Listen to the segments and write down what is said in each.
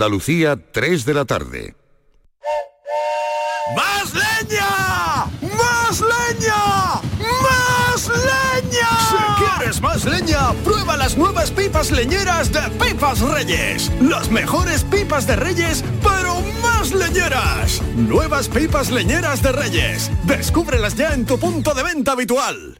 Andalucía, 3 de la tarde. ¡Más leña! ¡Más leña! ¡Más leña! Si quieres más leña, prueba las nuevas pipas leñeras de Pipas Reyes. Las mejores pipas de Reyes, pero más leñeras. Nuevas pipas leñeras de Reyes. Descúbrelas ya en tu punto de venta habitual.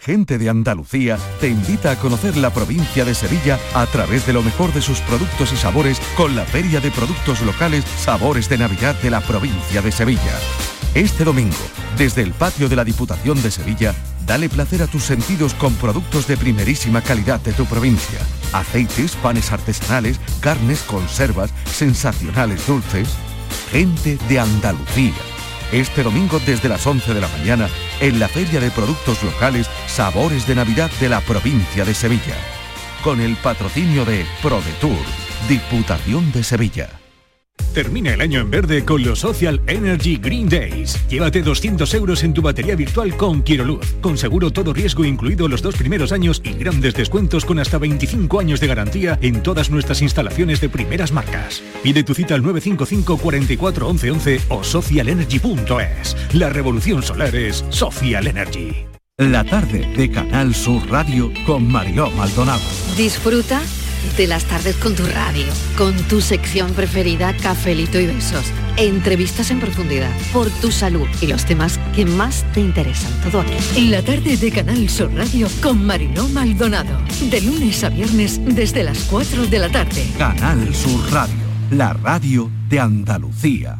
Gente de Andalucía te invita a conocer la provincia de Sevilla a través de lo mejor de sus productos y sabores con la Feria de Productos Locales Sabores de Navidad de la provincia de Sevilla. Este domingo, desde el patio de la Diputación de Sevilla, dale placer a tus sentidos con productos de primerísima calidad de tu provincia. Aceites, panes artesanales, carnes, conservas, sensacionales dulces. Gente de Andalucía este domingo desde las 11 de la mañana en la Feria de Productos Locales Sabores de Navidad de la provincia de Sevilla. Con el patrocinio de ProDetour, Diputación de Sevilla. Termina el año en verde con los Social Energy Green Days. Llévate 200 euros en tu batería virtual con Luz. Con seguro todo riesgo incluido los dos primeros años y grandes descuentos con hasta 25 años de garantía en todas nuestras instalaciones de primeras marcas. Pide tu cita al 955 44 11 11 o socialenergy.es. La revolución solar es Social Energy. La tarde de Canal Sur Radio con Mariló Maldonado. Disfruta de las tardes con tu radio, con tu sección preferida, cafelito y besos. Entrevistas en profundidad, por tu salud y los temas que más te interesan. Todo aquí. En la tarde de Canal Sur Radio con Mariló Maldonado. De lunes a viernes desde las 4 de la tarde. Canal Sur Radio, la radio de Andalucía.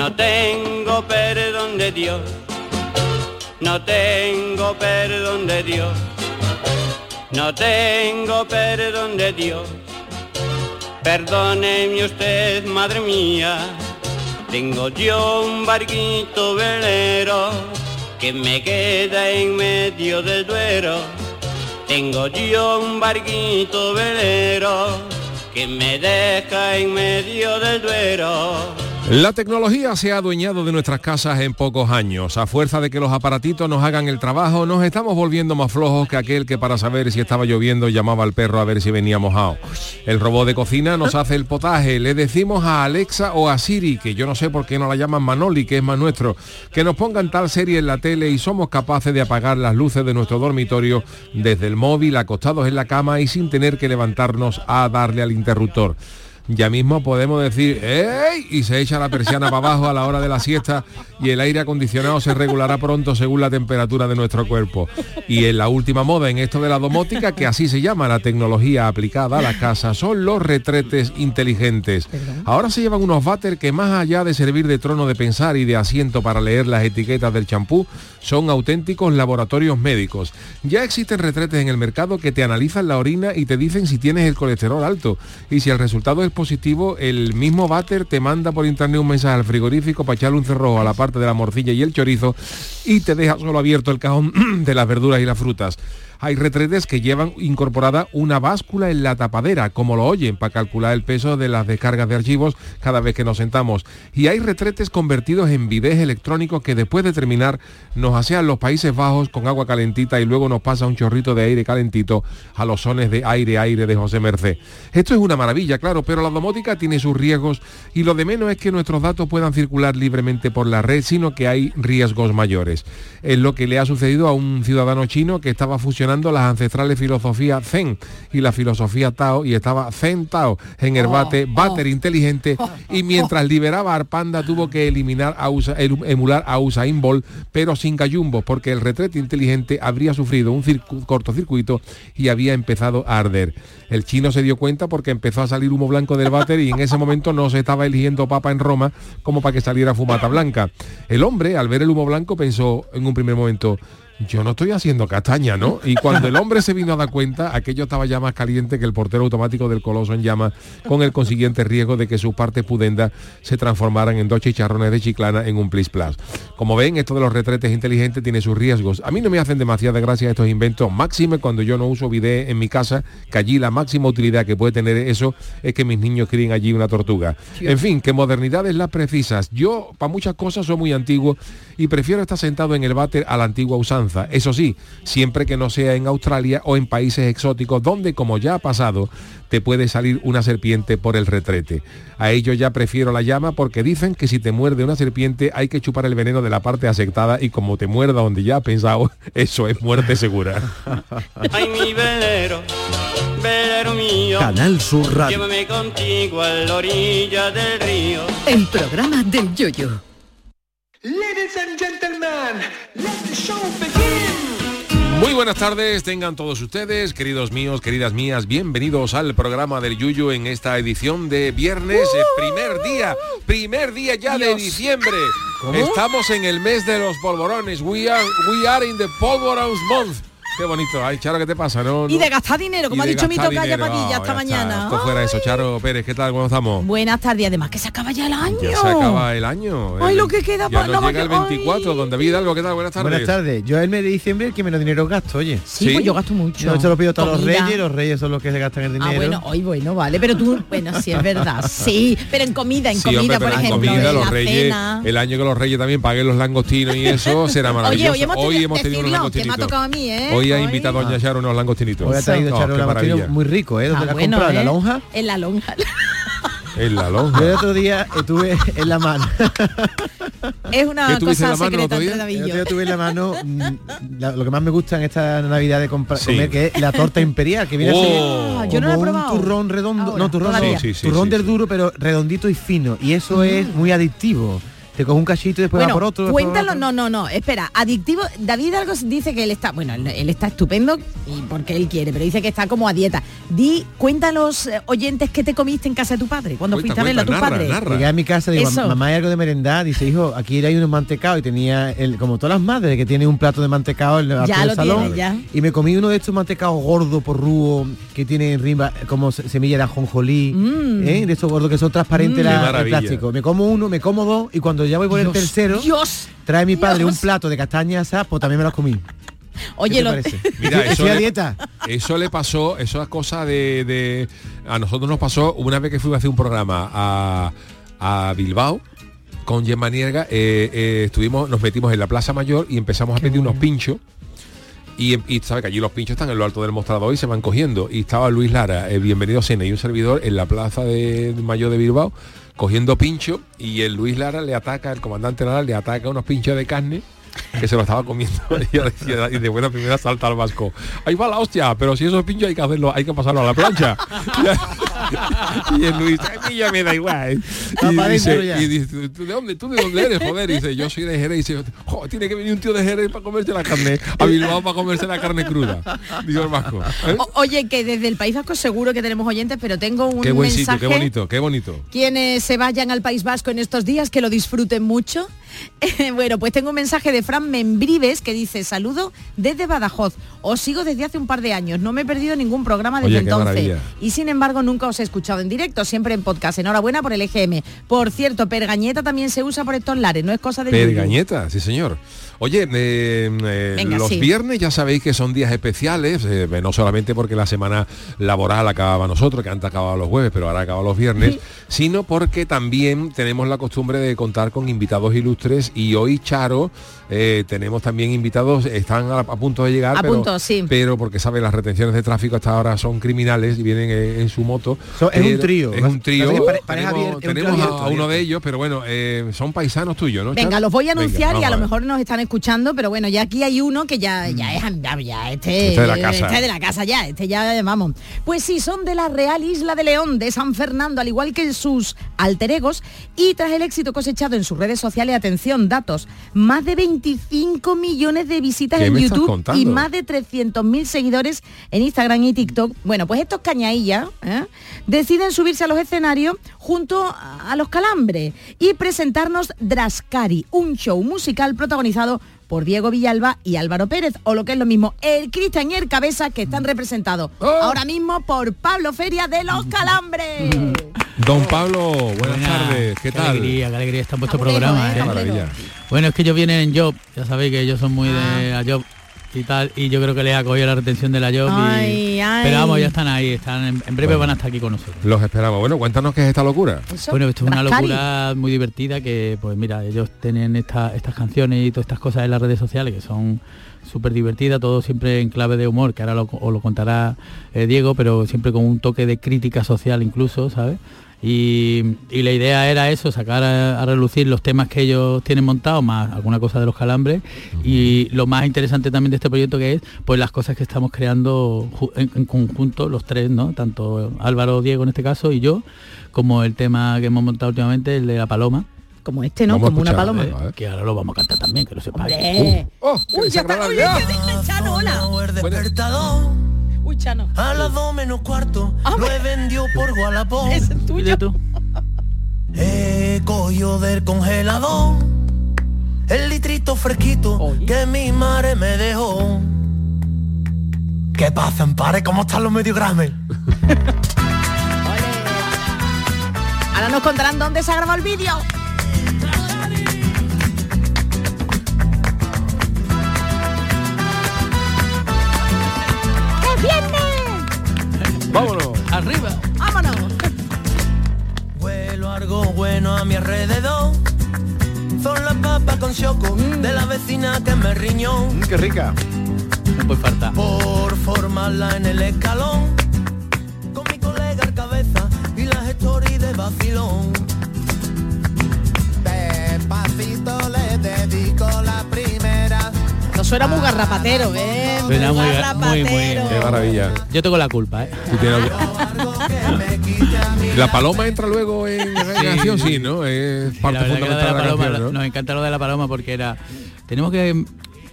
no tengo perdón de Dios, no tengo perdón de Dios, no tengo perdón de Dios. Perdóneme usted, madre mía, tengo yo un barquito velero que me queda en medio del duero. Tengo yo un barquito velero que me deja en medio del duero. La tecnología se ha adueñado de nuestras casas en pocos años. A fuerza de que los aparatitos nos hagan el trabajo, nos estamos volviendo más flojos que aquel que para saber si estaba lloviendo llamaba al perro a ver si venía mojado. El robot de cocina nos hace el potaje. Le decimos a Alexa o a Siri, que yo no sé por qué no la llaman Manoli, que es más nuestro, que nos pongan tal serie en la tele y somos capaces de apagar las luces de nuestro dormitorio desde el móvil, acostados en la cama y sin tener que levantarnos a darle al interruptor ya mismo podemos decir ¡Ey! y se echa la persiana para abajo a la hora de la siesta y el aire acondicionado se regulará pronto según la temperatura de nuestro cuerpo. Y en la última moda en esto de la domótica, que así se llama la tecnología aplicada a la casa, son los retretes inteligentes. Ahora se llevan unos váter que más allá de servir de trono de pensar y de asiento para leer las etiquetas del champú, son auténticos laboratorios médicos. Ya existen retretes en el mercado que te analizan la orina y te dicen si tienes el colesterol alto. Y si el resultado es positivo, el mismo váter te manda por internet un mensaje al frigorífico para echarle un cerrojo a la parte de la morcilla y el chorizo y te deja solo abierto el cajón de las verduras y las frutas. Hay retretes que llevan incorporada una báscula en la tapadera, como lo oyen, para calcular el peso de las descargas de archivos cada vez que nos sentamos. Y hay retretes convertidos en bidés electrónicos que después de terminar nos asean los Países Bajos con agua calentita y luego nos pasa un chorrito de aire calentito a los sones de aire aire de José Merced. Esto es una maravilla, claro, pero la domótica tiene sus riesgos y lo de menos es que nuestros datos puedan circular libremente por la red, sino que hay riesgos mayores. Es lo que le ha sucedido a un ciudadano chino que estaba fusionando las ancestrales filosofías Zen y la filosofía Tao y estaba Zen Tao en el bate, váter inteligente y mientras liberaba a Arpanda tuvo que eliminar a Usa- emular a Usain Bolt, pero sin gallumbos, porque el retrete inteligente habría sufrido un circu- cortocircuito y había empezado a arder. El chino se dio cuenta porque empezó a salir humo blanco del váter y en ese momento no se estaba eligiendo papa en Roma como para que saliera fumata blanca. El hombre, al ver el humo blanco, pensó en un primer momento, yo no estoy haciendo castaña, ¿no? Y cuando el hombre se vino a dar cuenta, aquello estaba ya más caliente que el portero automático del Coloso en llamas, con el consiguiente riesgo de que sus partes pudendas se transformaran en dos chicharrones de chiclana en un plis plas. Como ven, esto de los retretes inteligentes tiene sus riesgos. A mí no me hacen demasiada gracia estos inventos, máxime cuando yo no uso bidet en mi casa, que allí la máxima utilidad que puede tener eso es que mis niños críen allí una tortuga. En fin, que modernidades las precisas. Yo, para muchas cosas, soy muy antiguo y prefiero estar sentado en el váter a la antigua usanza. Eso sí, siempre que no sea en Australia o en países exóticos donde, como ya ha pasado, te puede salir una serpiente por el retrete. A ello ya prefiero la llama porque dicen que si te muerde una serpiente hay que chupar el veneno de la parte afectada y como te muerda donde ya ha pensado, eso es muerte segura. Ay, mi velero, velero mío. Canal Sur Radio. Llévame contigo a la orilla del río. El programa del yoyo. Ladies and gentlemen, let the show begin. Muy buenas tardes, tengan todos ustedes, queridos míos, queridas mías, bienvenidos al programa del Yuyu en esta edición de viernes, eh, primer día, primer día ya de diciembre. Estamos en el mes de los polvorones. We are, we are in the polvorons month. Qué bonito. Ay, Charo, ¿qué te pasa? No, Y no- de gastar dinero, como ha de dicho mi tocaya dinero. Padilla Ah, esta ya mañana. está. Esto fuera eso. Charo Pérez, ¿qué tal? ¿Cómo estamos? Buenas tardes, además que se acaba ya el año. Ya se acaba el año. Ay, El- lo que queda ya pa- nos no, llega el ay. 24. Don David Algo, ¿qué tal? Buenas tardes. Buenas tardes. Yo el mes de diciembre el que menos dinero gasto, oye. Sí, pues yo gasto mucho. Yo esto lo pido a todos los reyes, los reyes son los que se gastan el dinero. Ah, bueno, hoy bueno, vale, pero tú, bueno, sí es verdad, sí, pero en comida, en Sí, comida, hombre, por en ejemplo, comida, en los la reyes, cena. el año que los reyes también paguen los langostinos y eso será maravilloso. Oye, hoy hemos tenido, tenido unos decirlo, que me ha langostinitos. tocado a mí, ¿eh? Hoy ha invitado a Doña Charo unos langostinitos. Hoy ha traído Oh, Charo qué un langostino maravilla. muy rico, ¿eh? ¿Dónde Ah, la has bueno, comprado? ¿En la ¿eh? lonja? En la lonja. En la Yo el lonja. otro día estuve en la mano. es una ¿Qué tuviste en cosa la mano el secreta otro día? entre David El y otro yo. día tuve en la mano mm, la- lo que más me gusta en esta Navidad de compra- Sí. comer, que es la torta imperial, que viene Oh. así Ah, yo no la he como probado. un turrón redondo, Ahora, no turrón, no, Sí, sí, turrón sí, del sí. duro, pero redondito y fino. Y eso es muy adictivo. Te coges un cachito y después va Bueno, por otro. después va por cuéntalo, otro. no, no, no, espera, adictivo, David algo dice que él está, bueno, él, él está estupendo y porque él quiere, pero dice que está como a dieta. Di, los eh, oyentes que te comiste en casa de tu padre, cuando Cuenta, fuiste a verlo a tu narra, padre. narra. Llegué a mi casa digo, Eso. mamá hay algo de merendar. Dice, hijo, aquí hay unos mantecados y tenía, el, como todas las madres, que tiene un plato de mantecado en el Ya salón. tiene, ya. Y me comí uno de estos mantecados gordos por rúo que tiene rima como se- semilla de ajonjolí, Mm. ¿eh? de esos gordos que son transparentes Mm. la- Qué el plástico. Me como uno, me como dos y cuando ya voy por el Dios, tercero, Dios. trae mi padre Dios. un plato de castañas asadas, pues también me los comí. Oye, ¿Qué te lo- parece? Mira, eso a le- dieta. Eso le pasó, eso es cosa de, de- A nosotros nos pasó una vez que fuimos a hacer un programa a, a Bilbao con Gemma Nierga, eh, eh, estuvimos, nos metimos en la Plaza Mayor y empezamos a pedir unos pinchos. Y, y sabe que allí los pinchos están en lo alto del mostrador y se van cogiendo. Y estaba Luis Lara, eh, bienvenido Cena y un servidor en la plaza de Mayor de Bilbao cogiendo pincho y el Luis Lara le ataca, el comandante Lara le ataca unos pinchos de carne que se lo estaba comiendo y decía- y de buena primera salta al vasco. Ahí va la hostia, pero si esos pinchos hay que hacerlo, hay que pasarlo a la plancha. y el Luis, a mí ya me da igual. Y dice, y ¿tú de dónde? ¿Tú de dónde eres? Joder, y dice, yo soy de Jerez. Y dice, "Jo, tiene que venir un tío de Jerez para comerse la carne, a Bilbao para comerse la carne cruda. Digo el vasco. ¿eh? O- oye, que desde el País Vasco seguro que tenemos oyentes, pero tengo un Qué buen mensaje. sitio, qué bonito, qué bonito. Quienes se vayan al País Vasco en estos días, que lo disfruten mucho. bueno, pues tengo un mensaje de Fran Membrives que dice, saludo desde Badajoz. Os sigo desde hace un par de años. No me he perdido ningún programa desde Oye, entonces. maravilla. Y sin embargo, nunca os he escuchado en directo, siempre en podcast. Enhorabuena por el EGM. Por cierto, Pergañeta también se usa por estos lares, no es cosa de... Pergañeta, sí señor. Oye, eh, eh, Venga, los sí. viernes ya sabéis que son días especiales, eh, no solamente porque la semana laboral acababa nosotros, que antes acababa los jueves, pero ahora acaba los viernes, sino porque también tenemos la costumbre de contar con invitados ilustres y hoy Charo eh, tenemos también invitados, están a, a punto de llegar, A pero, punto, sí. pero porque sabe las retenciones de tráfico hasta ahora son criminales y vienen eh, en su moto So, es un trío. Es un trío. Pareja tenemos abierta, un trío tenemos a- uno de ellos, pero bueno, eh, son paisanos tuyos, ¿no? Venga, Charo? los voy a Venga, anunciar y a lo mejor nos están escuchando, pero bueno, ya aquí hay uno que ya, ya es ya, ya este, Este de la casa. este de la casa ya, este ya vamos. Pues sí, son de la Real Isla de León, de San Fernando, al igual que sus alter egos, y tras el éxito cosechado en sus redes sociales, atención, datos, más de 25 millones de visitas ¿Qué en YouTube y más de 300.000 seguidores en Instagram y TikTok. Bueno, pues estos cañaillas ¿eh? deciden subirse a los escenarios junto a los calambres y presentarnos Drascari, un show musical protagonizado por Diego Villalba y Álvaro Pérez, o lo que es lo mismo, el Cristian y el Cabeza, que están representados Oh. ahora mismo por Pablo Feria de los Calambres. Don Pablo, buenas Buenas, tardes, ¿qué, qué tal? alegría, qué alegría está en vuestro programa. ¿eh? ¿eh? Qué maravilla. Bueno, es que ellos vienen en Job, ya sabéis que ellos son muy Ah. de la Job y tal, y yo creo que les ha cogido la retención de la Job. y- Ay. Pero vamos, ya están ahí, están en, en breve Bueno. van a estar aquí con nosotros. Los esperamos. Bueno, cuéntanos qué es esta locura. Eso, Bueno, esto es una locura muy divertida que, pues mira, ellos tienen esta- estas canciones y todas estas cosas en las redes sociales que son súper divertidas, todo siempre en clave de humor, que ahora lo, os lo contará eh, Diego, pero siempre con un toque de crítica social incluso, ¿sabes? Y, y la idea era eso, sacar a, a relucir los temas que ellos tienen montados, más alguna cosa de los calambres, y lo más interesante también de este proyecto que es, pues las cosas que estamos creando en, en conjunto, los tres, ¿no? Tanto Álvaro, Diego en este caso y yo, como el tema que hemos montado últimamente, el de la paloma. Como este, ¿no? Vamos Como una paloma. ¿eh? Ver. Que ahora lo vamos a cantar también, que lo sepáis. Hombre. Oh, Uy, ya está. Uy, que Chano, a las dos menos cuarto Hombre. lo he vendido por Wallapop. Es tuyo. Tú. He cogido del congelador el litrito fresquito Oye. que mi madre me dejó. ¿Qué pasa, pare? ¿Cómo están los medio grames? Ahora nos contarán dónde se ha grabado el vídeo. ¡Es viernes! Vámonos. Arriba. ¡Vámonos! Huelo algo bueno a mi alrededor. Son las papas con choco de la vecina que me riñó. Mm, qué rica. No puede faltar. Por formarla en el escalón. Con mi colega al cabeza y las stories de vacilón. Despacito le dedico suena muy garrapatero, ¿eh? Suena muy, muy, muy. garrapatero. Qué maravilla. Yo tengo la culpa, ¿eh? La paloma entra luego en la canción, sí, ¿no? Es parte la verdad que lo de fundamental de la la paloma, canción, ¿no? nos encanta lo de la paloma porque era tenemos que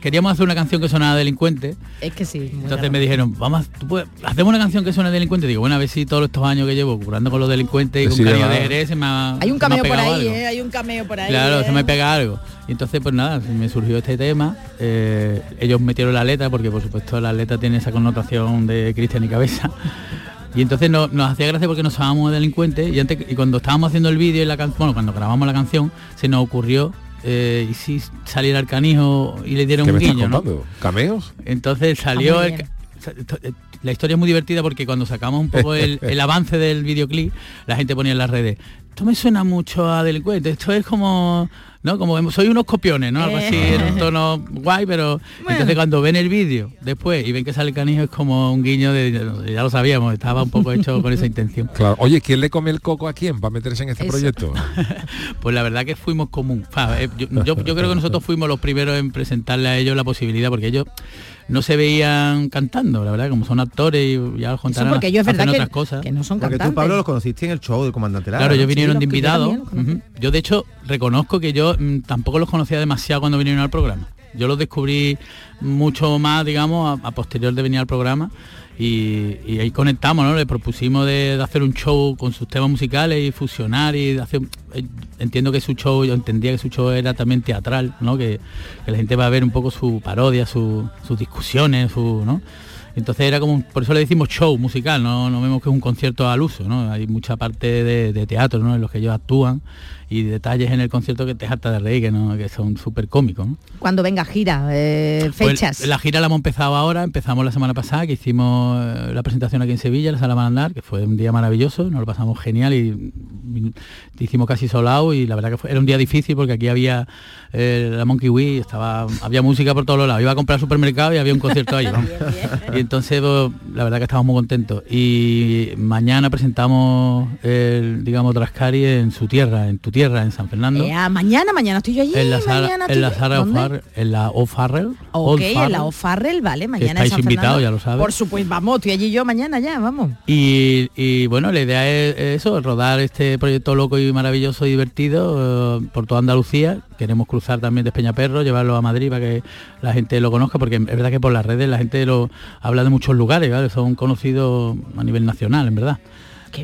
queríamos hacer una canción que sonara delincuente Es que sí. entonces me dijeron vamos tú puedes- hacemos una canción que suene delincuente digo bueno a ver si todos estos años que llevo curando con los delincuentes y con sí cariño de Jerez se me ha Hay un cameo por ahí, algo. ¿eh? Hay un cameo por ahí. Claro, ¿eh? se me pega algo. Y entonces, pues nada, me surgió este tema. eh, ellos metieron la letra, porque por supuesto la letra tiene esa connotación de Cristian y cabeza. Y entonces no- nos hacía gracia porque nos llamábamos delincuentes y, antes, y cuando estábamos haciendo el vídeo y la canción, bueno, cuando grabamos la canción, se nos ocurrió eh, y si saliera el canijo y le dieron ¿Qué un me estás guiño, ¿no? ¿Cameos? Entonces salió el, eh, la historia es muy divertida porque cuando sacamos un poco el, el avance del videoclip, la gente ponía en las redes, esto me suena mucho a delincuente, esto es como, ¿no? Como soy unos copiones, ¿no? Algo así, en un tono guay, pero entonces cuando ven el vídeo después y ven que sale el canijo es como un guiño de, ya lo sabíamos, estaba un poco hecho con esa intención. Claro. Oye, ¿quién le come el coco a quién para meterse en este Eso. proyecto? Pues la verdad que fuimos común. Eh, Yo, yo- yo creo que nosotros fuimos los primeros en presentarle a ellos la posibilidad, porque ellos no se veían cantando, la verdad, como son actores y ya os Eso contarán, porque ellos es hacen verdad otras que, cosas. que no son Porque cantantes. tú, Pablo, los conociste en el show del Comandante Lara. Claro, ellos vinieron Sí, de los yo invitados. los. Yo de hecho reconozco que yo mm, tampoco los conocía demasiado cuando vinieron al programa. Yo los descubrí mucho más, digamos, a, a posterior de venir al programa y, ahí conectamos, ¿no? Le propusimos de, hacer un show con sus temas musicales y fusionar y hacer... eh, Entiendo que su show, yo entendía que su show era también teatral, ¿no? Que, la gente va a ver un poco su parodia, su- sus discusiones, su, ¿no? Entonces era como, por eso le decimos show musical, no, no vemos que es un concierto al uso, ¿no? Hay mucha parte de, de teatro, ¿no? En los que ellos actúan y detalles en el concierto que te harta de reír, que, ¿no? que son súper cómicos, ¿no? Cuando venga gira, eh, Pues fechas. la gira la hemos empezado ahora, empezamos la semana pasada, que hicimos eh, la presentación aquí en Sevilla, en la Sala Malandar, que fue un día maravilloso, nos lo pasamos genial y hicimos casi solado y la verdad que fue, era un día difícil porque aquí había eh, la Monkey Wii, estaba, había música por todos lados. Iba a comprar al supermercado y había un concierto ahí. Y entonces pues, la verdad que estábamos muy contentos. Y mañana presentamos el, digamos, Trascari en su tierra, en tu tierra, en San Fernando. Eh, ah, mañana, mañana estoy yo allí. En la mañana en la ¿Dónde? O'Farrell, en la O'Farrell. Ok, Old en la Farrell. O'Farrell, vale, mañana estáis invitados, ya lo sabes. Por supuesto, vamos, estoy allí yo mañana ya, vamos. Y, y, bueno, la idea es eso, rodar este proyecto loco y maravilloso y divertido eh, por toda Andalucía. Queremos cruzar también de Peñaperro, llevarlo a Madrid para que la gente lo conozca, porque es verdad que por las redes la gente lo habla de muchos lugares, ¿vale? son conocidos a nivel nacional, en verdad.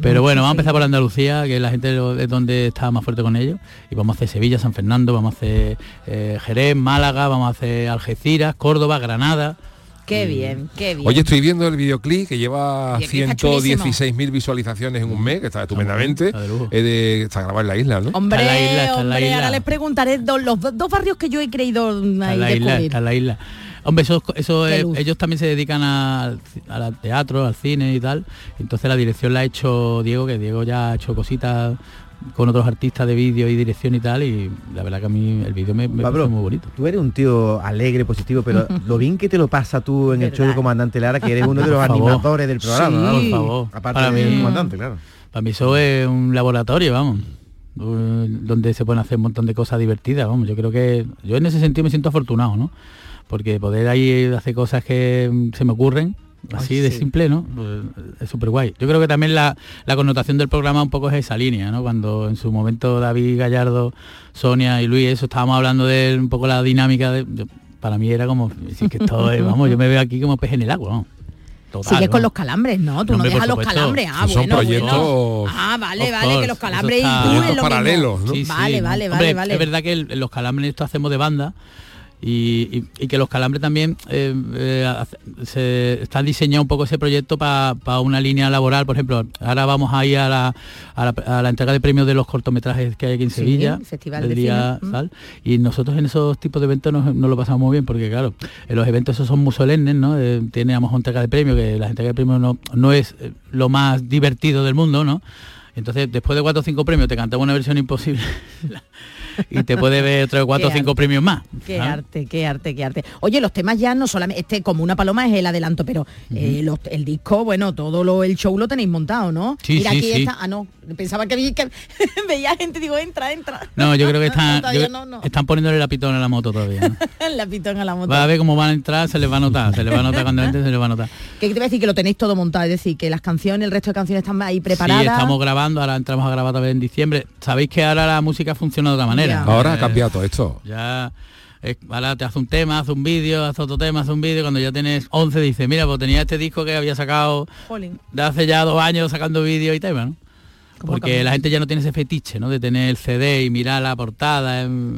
Pero bueno, vamos a empezar por Andalucía, que la gente es donde está más fuerte con ellos. Y vamos a hacer Sevilla, San Fernando, vamos a hacer eh, Jerez, Málaga, vamos a hacer Algeciras, Córdoba, Granada. Qué bien, qué bien. Oye, estoy viendo el videoclip que lleva Videoclip está chulísimo. 116.000 visualizaciones en un mes, que está estupendamente. Es de- está grabado en la isla, ¿no? Hombre, Está en la isla, está en la hombre, isla. ahora les preguntaré do- los do- dos barrios que yo he creído mm, Está en la isla, descubrir. está en la isla. Hombre, eso, eso es- ellos también se dedican al, al teatro, al cine y tal. Entonces la dirección la ha hecho Diego, que Diego ya ha hecho cositas con otros artistas de vídeo y dirección y tal. Y la verdad que a mí el vídeo me, me Pablo, muy bonito. tú eres un tío alegre, positivo, pero lo bien que te lo pasa tú en el show de Comandante Lara, que eres uno de los animadores del programa, ¿no? Por favor. Aparte Para del mí- comandante, claro. Para mí eso es un laboratorio, vamos. donde se pueden hacer un montón de cosas divertidas, vamos. Yo creo que yo en ese sentido me siento afortunado, ¿no? Porque poder ahí hacer cosas que mm, se me ocurren, así Ay, de sí. simple, ¿no? Pues, es súper guay. Yo creo que también la, la connotación del programa un poco es esa línea, ¿no? Cuando en su momento David Gallardo, Sonia y Luis, eso estábamos hablando de un poco la dinámica de. yo- para mí era como, si es que esto es, vamos, yo me veo aquí como pez en el agua, ¿no? Total, Sigues con ¿no? los calambres, ¿no? Tú no, dejas los calambres. Ah, son bueno, proyectos- bueno. Ah, vale, vale, que los calambres y tú es lo mismo. paralelos, ¿no? Sí, sí. Vale, vale, vale, vale. Es verdad que el- los calambres esto hacemos de banda y, y- y que los calambres también eh, eh, se está diseñado un poco ese proyecto para una línea laboral. Por ejemplo, ahora vamos a ir a la, a la, a la entrega de premios de los cortometrajes que hay aquí en Sí, Sevilla. Festival de día Cine. Mm. y nosotros en esos tipos de eventos nos, nos lo pasamos muy bien porque claro, en los eventos esos son muy solemnes, ¿no? Eh, tiene a lo mejor entrega de premios, que la entrega de premios no, no es eh, lo más divertido del mundo, ¿no? Entonces, después de cuatro o cinco premios, te cantamos una versión imposible y te puede ver otros cuatro o cinco premios más. Qué ¿sabes? arte, qué arte, qué arte. Oye, los temas ya no solamente, este como una paloma es el adelanto, pero eh, los- el disco, bueno, todo lo, el show lo tenéis montado, ¿no? Sí, Mira, sí, aquí sí. está, ah, no, pensaba que, vi- que veía gente, digo, entra, entra. No, yo creo que están, todavía yo- no, no. están poniéndole la pitón a la moto todavía. ¿no? La pitón a la moto. Va a ver cómo van a entrar, se les va a notar, se les va a notar cuando entren, se les va a notar. ¿Qué te iba a decir? Que lo tenéis todo montado, es decir, que las canciones, el resto de canciones están ahí preparadas. Sí, estamos grabando, ahora entramos a grabar también en diciembre. Sabéis que ahora la música funciona de otra manera. Ahora ha cambiado todo esto. Ya ahora te hace un tema, hace un vídeo, hace otro tema, hace un vídeo. Cuando ya tienes 11 dices, mira, pues tenía este disco que había sacado de hace ya dos años sacando vídeos y temas, ¿no? ¿Cómo Porque la gente ya no tiene ese fetiche, ¿no? De tener el CD y mirar la portada. em,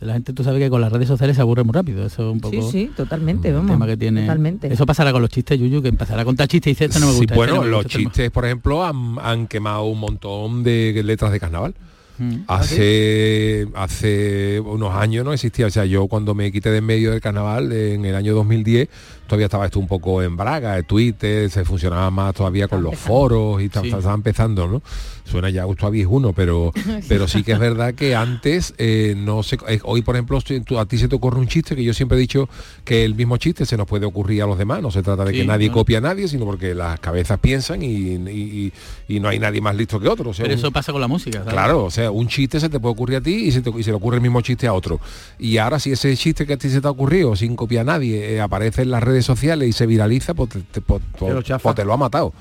La gente, tú sabes que con las redes sociales se aburre muy rápido. Eso es un poco Sí, sí, totalmente, un vamos. tema que tiene. Totalmente. Eso pasará con los chistes, Yuyu, que empezará a contar chistes y dice, esto no me Sí, gusta. este bueno, no me los gusta, este no me chistes, por ejemplo, han, han quemado un montón de letras de carnaval. Mm. Hace, hace unos años no existía, o sea, yo cuando me quité de en medio del carnaval en el año 2010, todavía estaba esto un poco en braga, el Twitter, se funcionaba más todavía con los foros y Sí. estaba empezando, ¿no? Suena ya todavía es uno, pero, pero sí que es verdad que antes eh, no sé, eh, hoy por ejemplo a ti se te ocurre un chiste que yo siempre he dicho que el mismo chiste se nos puede ocurrir a los demás, no se trata de Sí, que nadie claro. copie a nadie, sino porque las cabezas piensan y, y- y- y no hay nadie más listo que otro. o sea, Pero un- eso pasa con la música. ¿sabes? Claro, o sea, un chiste se te puede ocurrir a ti y se, te, y se le ocurre el mismo chiste a otro. Y ahora si ese chiste que a ti se te ha ocurrido sin copiar a nadie eh, aparece en las redes sociales y se viraliza, pues te, pues- pues- lo chafa. te lo ha matado.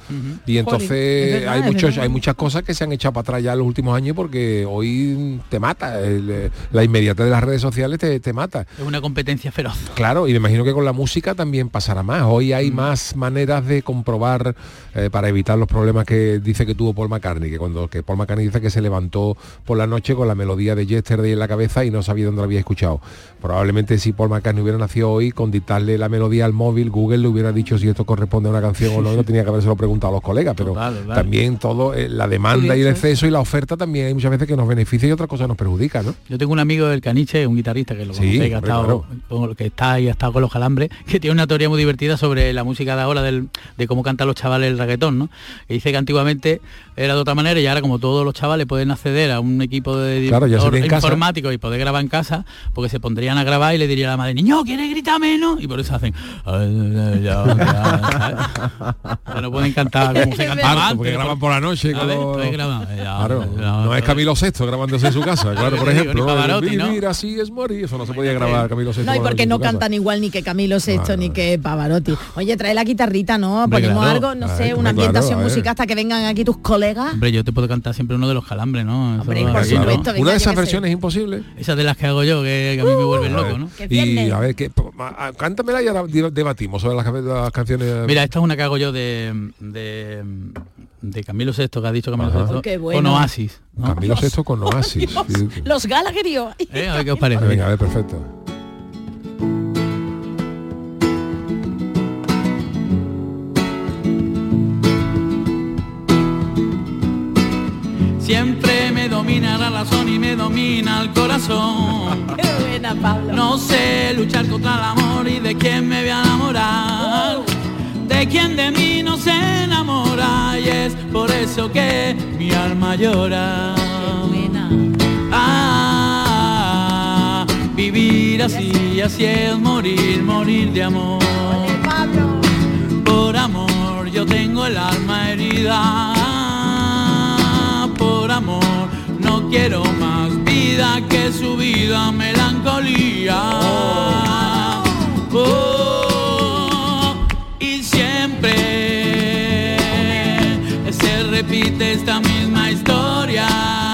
Y entonces verdad, hay, muchos, hay muchas cosas que se han echado para atrás ya en los últimos años porque hoy te mata. el, eh, la inmediatez de las redes sociales te, te mata. Es una competencia feroz. Claro, y me imagino que con la música también pasará más. Hoy hay Mm. más maneras de comprobar eh, para evitar los problemas que dice que tuvo Paul McCartney, que cuando que Paul McCartney dice que se levantó por la noche con la melodía de Yesterday en la cabeza y no sabía dónde la había escuchado. Probablemente si Paul McCartney hubiera nacido hoy, con dictarle la melodía al móvil, Google le hubiera dicho si esto corresponde a una canción o no, no tenía que habérselo preguntado a los colegas, pero Total, total. también todo, eh, la demanda y el exceso y la oferta también hay muchas veces que nos beneficia y otras cosas nos perjudica, ¿no? Yo tengo un amigo del Caniche, un guitarrista que lo Sí, conocéis, que, ha estado- que está y ha estado con los calambres, que tiene una teoría muy divertida sobre la música de ahora, del- de cómo cantan los chavales el reggaetón, ¿no? Que dice que antiguamente era de otra manera y ahora como todos los chavales pueden acceder a un equipo de Claro, informático y poder grabar en casa, porque se pondrían a grabar y le diría a la madre, niño, ¿quieres gritar menos? Y por eso hacen... Ya no pueden cantar como se cantaba antes. porque graban por la noche. Ver, grabando, ya, Claro, ya, no es Camilo VI grabándose en su casa, claro, por ejemplo. Pavarotti, ¿no? Vivir así es morir, eso no se podía grabar Camilo VI. No, y porque no cantan igual ni que Camilo VI ni que Pavarotti. Oye, trae la guitarrita, ¿no? Ponemos claro. algo, no sé, una ambientación musical hasta que vengan aquí tus colegas. Hombre, yo te puedo cantar siempre uno de los calambres, ¿no? Hombre, es Una de esas versiones imposibles. Esas de las que hago yo, que, que a mí me vuelven loco, ¿no? Y a ver, que, a- a- cántamela y ahora di- debatimos sobre las, las canciones. Mira, esta es una que hago yo de, de, de Camilo VI, que ha dicho Camilo Ajá. VI, bueno. con Oasis. ¿no? Camilo VI con Oasis. Sí. Los Gallagher. Eh, A ver qué os parece. Venga, a ver, perfecto. Siempre me domina la razón y me domina el corazón. Qué buena, Pablo. No sé luchar contra el amor De quién de mí no se enamora y es por eso que mi alma llora. Ah, vivir así, así es morir, morir de amor. Por amor yo tengo el alma herida. Por amor no quiero más vida que su vida melancolía. Oh, y se repite esta misma historia.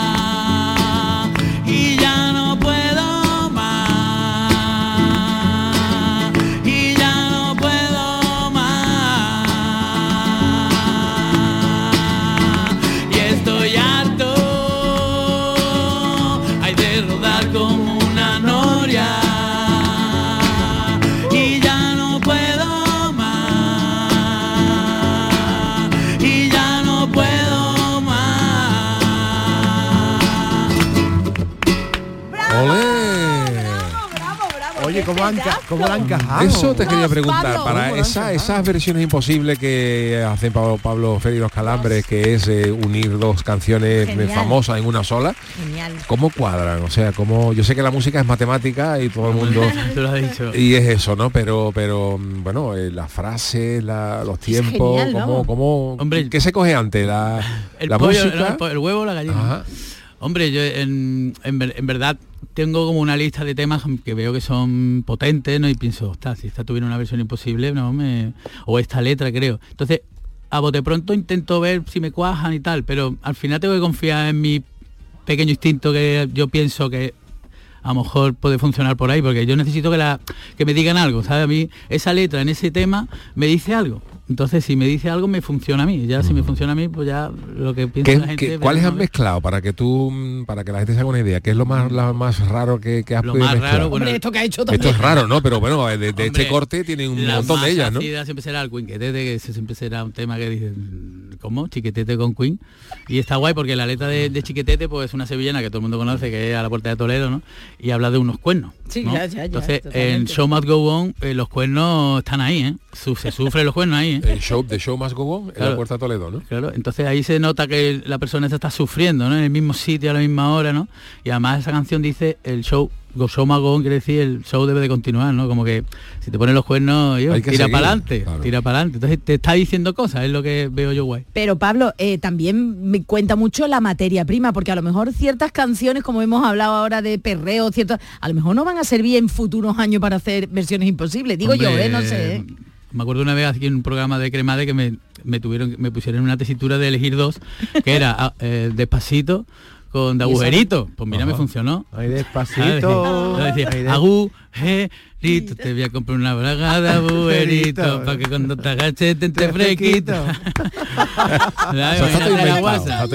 ¿Cómo han, ca- cómo la han encajado? Eso te quería preguntar, Pablo. para ¿Cómo la han esa- esas versiones imposibles que hacen Pablo, Pablo Fer y los Calambres, que es eh, unir dos canciones eh, Genial. famosas en una sola, Genial. ¿cómo cuadran? O sea, como yo sé que la música es matemática y todo el mundo... Tú lo has dicho. Y es eso, ¿no? Pero, pero mm, bueno, eh, las frases, la- los tiempos, genial, ¿cómo, cómo, ¿qué se coge antes? La, el, la pollo, música. el huevo o la gallina. Hombre, yo en, en ver- en verdad tengo como una lista de temas que veo que son potentes, ¿no? Y pienso, ostras, si esta tuviera una versión imposible, no me. O esta letra, creo. Entonces, a bote pronto intento ver si me cuajan y tal, pero al final tengo que confiar en mi pequeño instinto que yo pienso que a lo mejor puede funcionar por ahí, porque yo necesito que, la, que me digan algo, ¿sabes? A mí esa letra en ese tema me dice algo. Entonces, si me dice algo, me funciona a mí. Ya si me funciona a mí, pues ya lo que piensa ¿Qué- la gente... qué- veremos ¿Cuáles has mezclado para que tú, para que la gente se haga una idea? ¿Qué es lo más, la- más raro que, que has Lo podido más mezclar? raro, bueno, Hombre, esto que ha hecho Esto es raro, ¿no? Pero bueno, de, de este corte tiene un la montón de ellas, ¿no? ácida siempre será el Quinquetete, que ese siempre será un tema que dicen, ¿cómo? Chiquetete con Queen. Y está guay porque la letra de, de Chiquetete pues es una sevillana que todo el mundo conoce, que es a la puerta de Toledo, ¿no? Y habla de unos cuernos. Sí, ¿no? ya, ya, ya, Entonces, en Show Must Go On, eh, los cuernos están ahí, ¿eh? Su- se sufren los cuernos ahí, ¿eh? El show, de Show Must Go On, en Claro. la Puerta de Toledo, ¿no? Claro, entonces ahí se nota que la persona está sufriendo, ¿no? En el mismo sitio, a la misma hora, ¿no? Y además esa canción dice el show, go show on, quiere decir el show debe de continuar, ¿no? Como que si te ponen los cuernos, yo, tira para adelante, claro. tira para adelante. Entonces te está diciendo cosas, es lo que veo yo guay. Pero Pablo, eh, también me cuenta mucho la materia prima, porque a lo mejor ciertas canciones, como hemos hablado ahora de perreo, ciertas, a lo mejor no van a servir en futuros años para hacer versiones imposibles. Digo yo, ¿eh? No sé. ¿eh? Me acuerdo una vez aquí en un programa de Cremade que me, me tuvieron, me pusieron una tesitura de elegir dos, que era ah, eh, despacito con de agujerito. Pues mira, me funcionó. Ahí despacito. Decía, de- agujerito, te voy a comprar una braga de agujerito para que cuando te agaches te entre fresquito. Imagínate la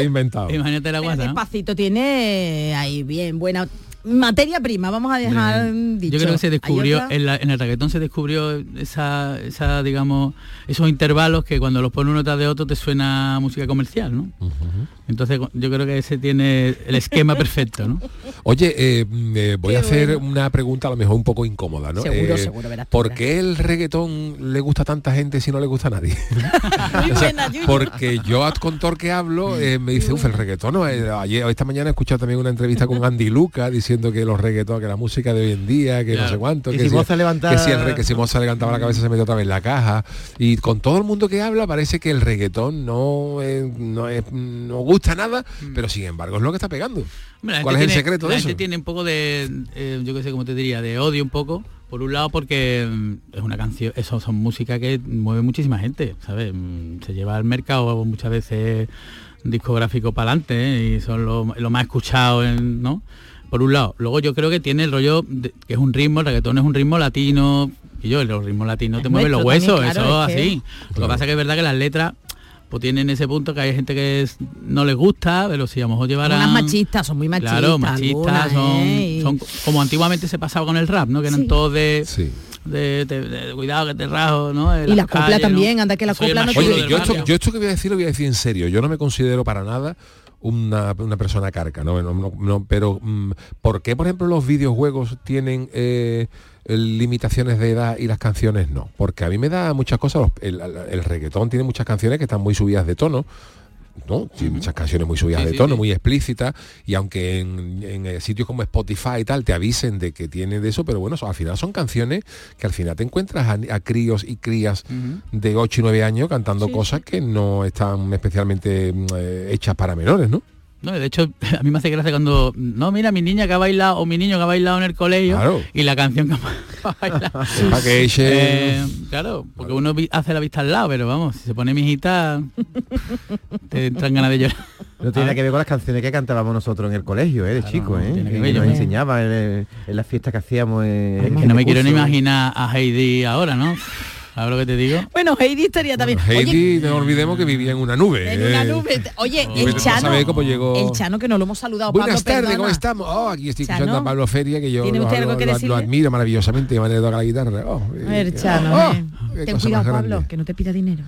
inventado, guasa. Imagínate la guasa. Despacito tiene ahí bien buena materia prima, vamos a dejar dicho. Yo creo que se Hay descubrió, en, la- en el reggaetón se descubrió esa, esa, digamos, esos intervalos que cuando los pone uno tras de otro te suena música comercial, ¿no? Entonces yo creo que ese tiene el esquema perfecto, ¿no? Oye, eh, mm, eh, voy Qué a hacer bueno. una pregunta a lo mejor un poco incómoda, ¿no? Seguro, Eh, seguro, verás ¿Por verás. qué el reggaetón le gusta a tanta gente si no le gusta a nadie? O sea, porque yo con Tor que hablo eh, me dice, uff, el reggaetón, no, ayer, esta mañana he escuchado también una entrevista con Andy Luca diciendo que los reggaetón, que la música de hoy en día, que no sé cuánto, que si Moza levantara- que si el que si Moza levantaba la cabeza se metió otra vez en la caja. Y con todo el mundo que habla parece que el reggaetón no, es- no, es- no gusta nada, pero sin embargo es lo que está pegando. Hombre, la ¿Cuál es el secreto la de eso? gente tiene un poco de, eh, yo qué sé, cómo te diría, de odio un poco. Por un lado porque mm, es una canción, eso son música que mueve muchísima gente, ¿sabes? Mm, Se lleva al mercado muchas veces discográfico para adelante y son lo, lo más escuchado, en, ¿no? Por un lado. Luego yo creo que tiene el rollo de- que es un ritmo, el reggaetón es un ritmo latino, y yo, los ritmos latinos te Es mueven los huesos, también, claro, eso es que- así. Lo que pasa que es verdad que las letras pues tienen ese punto que hay gente que es- no les gusta, pero si a lo mejor llevarán... Unas machistas, son muy machistas. Claro, machistas, algunas, son, ¿eh? Y- son como antiguamente se pasaba con el rap, ¿no? Que eran Sí. todos de, de, de- de cuidado que te rajo, ¿no? Y la las copla calles, ¿no? también, anda que la Soy copla no Oye, esto, yo esto que voy a decir lo voy a decir en serio. Yo no me considero para nada una, una persona carca, ¿no? No, no, pero mm, ¿por qué, por ejemplo, los videojuegos tienen eh, limitaciones de edad y las canciones no? Porque a mí me da muchas cosas. el- el reggaetón tiene muchas canciones que están muy subidas de tono. ¿No? Tiene muchas canciones muy subidas Sí, de sí, tono, sí. muy explícitas, y aunque en, en, eh, sitios como Spotify y tal te avisen de que tiene de eso, pero bueno, al final son canciones que al final te encuentras a, a críos y crías de 8 y 9 años cantando cosas que no están especialmente mm, eh, hechas para menores, ¿no? No, de hecho, a mí me hace gracia cuando, no, mira, mi niña que ha bailado, o mi niño que ha bailado en el colegio, Claro. y la canción que ha bailado. Eh, claro, porque uno hace la vista al lado, pero vamos, si se pone mi hijita, te entran ganas de llorar. No tiene nada que ver con las canciones que cantábamos nosotros en el colegio, ¿eh? De chicos, ¿eh? que Que ver, nos enseñaba en, en las fiestas que hacíamos en, que no me quiero ni imaginar a Heidi ahora, ¿no? ¿Sabes lo que te digo? Bueno, Heidi estaría también. Oye, Heidi, no olvidemos que vivía en una nube. en una eh. nube. Oye, Vete el Chano. saber cómo llegó- El Chano que no lo hemos saludado. Buenas tardes. ¿cómo estamos? Oh, aquí estoy Chano. escuchando a Pablo Feria, que yo ¿Tiene lo, algo lo- que lo- lo admiro maravillosamente, de tocar la guitarra. Oh, A ver, Chano, oh, eh. ten cuidado, más Pablo, grande. que no te pida dinero.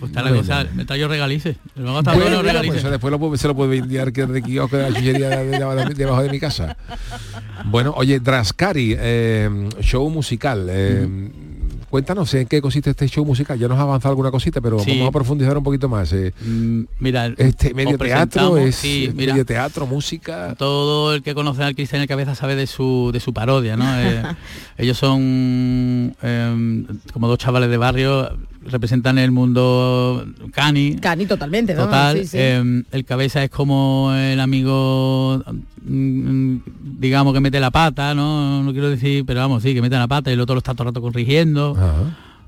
Pues está la Bueno. cosa, me traigo regalices. Luego hasta Bueno, bueno, mira, regalices. pues eso después lo puedo- se lo puedo enviar que de kiosco de la chuchería de, de- de- debajo de mi casa. Bueno, oye, Draskari, eh, show musical. eh, Cuéntanos en qué consiste este show musical. Ya nos ha avanzado alguna cosita, pero Sí. vamos a profundizar un poquito más. eh. Mm, Mira, este medio teatro es sí, mira. medio teatro, música. todo el que conoce al Cristian el Cabeza sabe de su de su parodia, ¿no? Eh, ellos son eh, como dos chavales de barrio, representan el mundo cani. Cani totalmente, ¿no? Total, Sí, sí. eh, el cabeza es como el amigo, mm, digamos que mete la pata, ¿no? No quiero decir, pero vamos, sí, que mete la pata y el otro lo está todo el rato corrigiendo.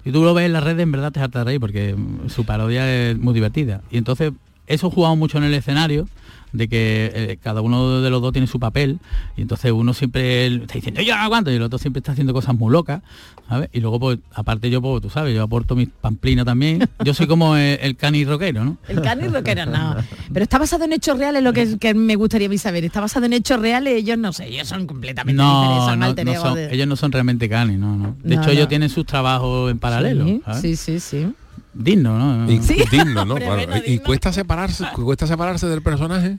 Y tú lo ves en las redes, en verdad te harta de reír porque su parodia es muy divertida. Y entonces, eso jugamos mucho en el escenario, de que eh, cada uno de los dos tiene su papel, y entonces uno siempre está diciendo, yo aguanto, y el otro siempre está haciendo cosas muy locas, ¿sabes? Y luego, pues, aparte yo, pues, tú sabes, yo aporto mi pamplina también. Yo soy como el, el cani rockero, ¿no? El Cani rockero, no. Pero está basado en hechos reales, lo que, que me gustaría a mí saber. Está basado en hechos reales, ellos no sé, ellos son completamente diferentes. No, son no, alter no ego son- de- ellos no son realmente canis, no, no. De hecho, ellos tienen sus trabajos en paralelo. Sí, ¿sabes? sí, sí, sí. Digno, ¿no? Y- Digno, ¿no? Claro, y, y cuesta separarse, cuesta separarse del personaje.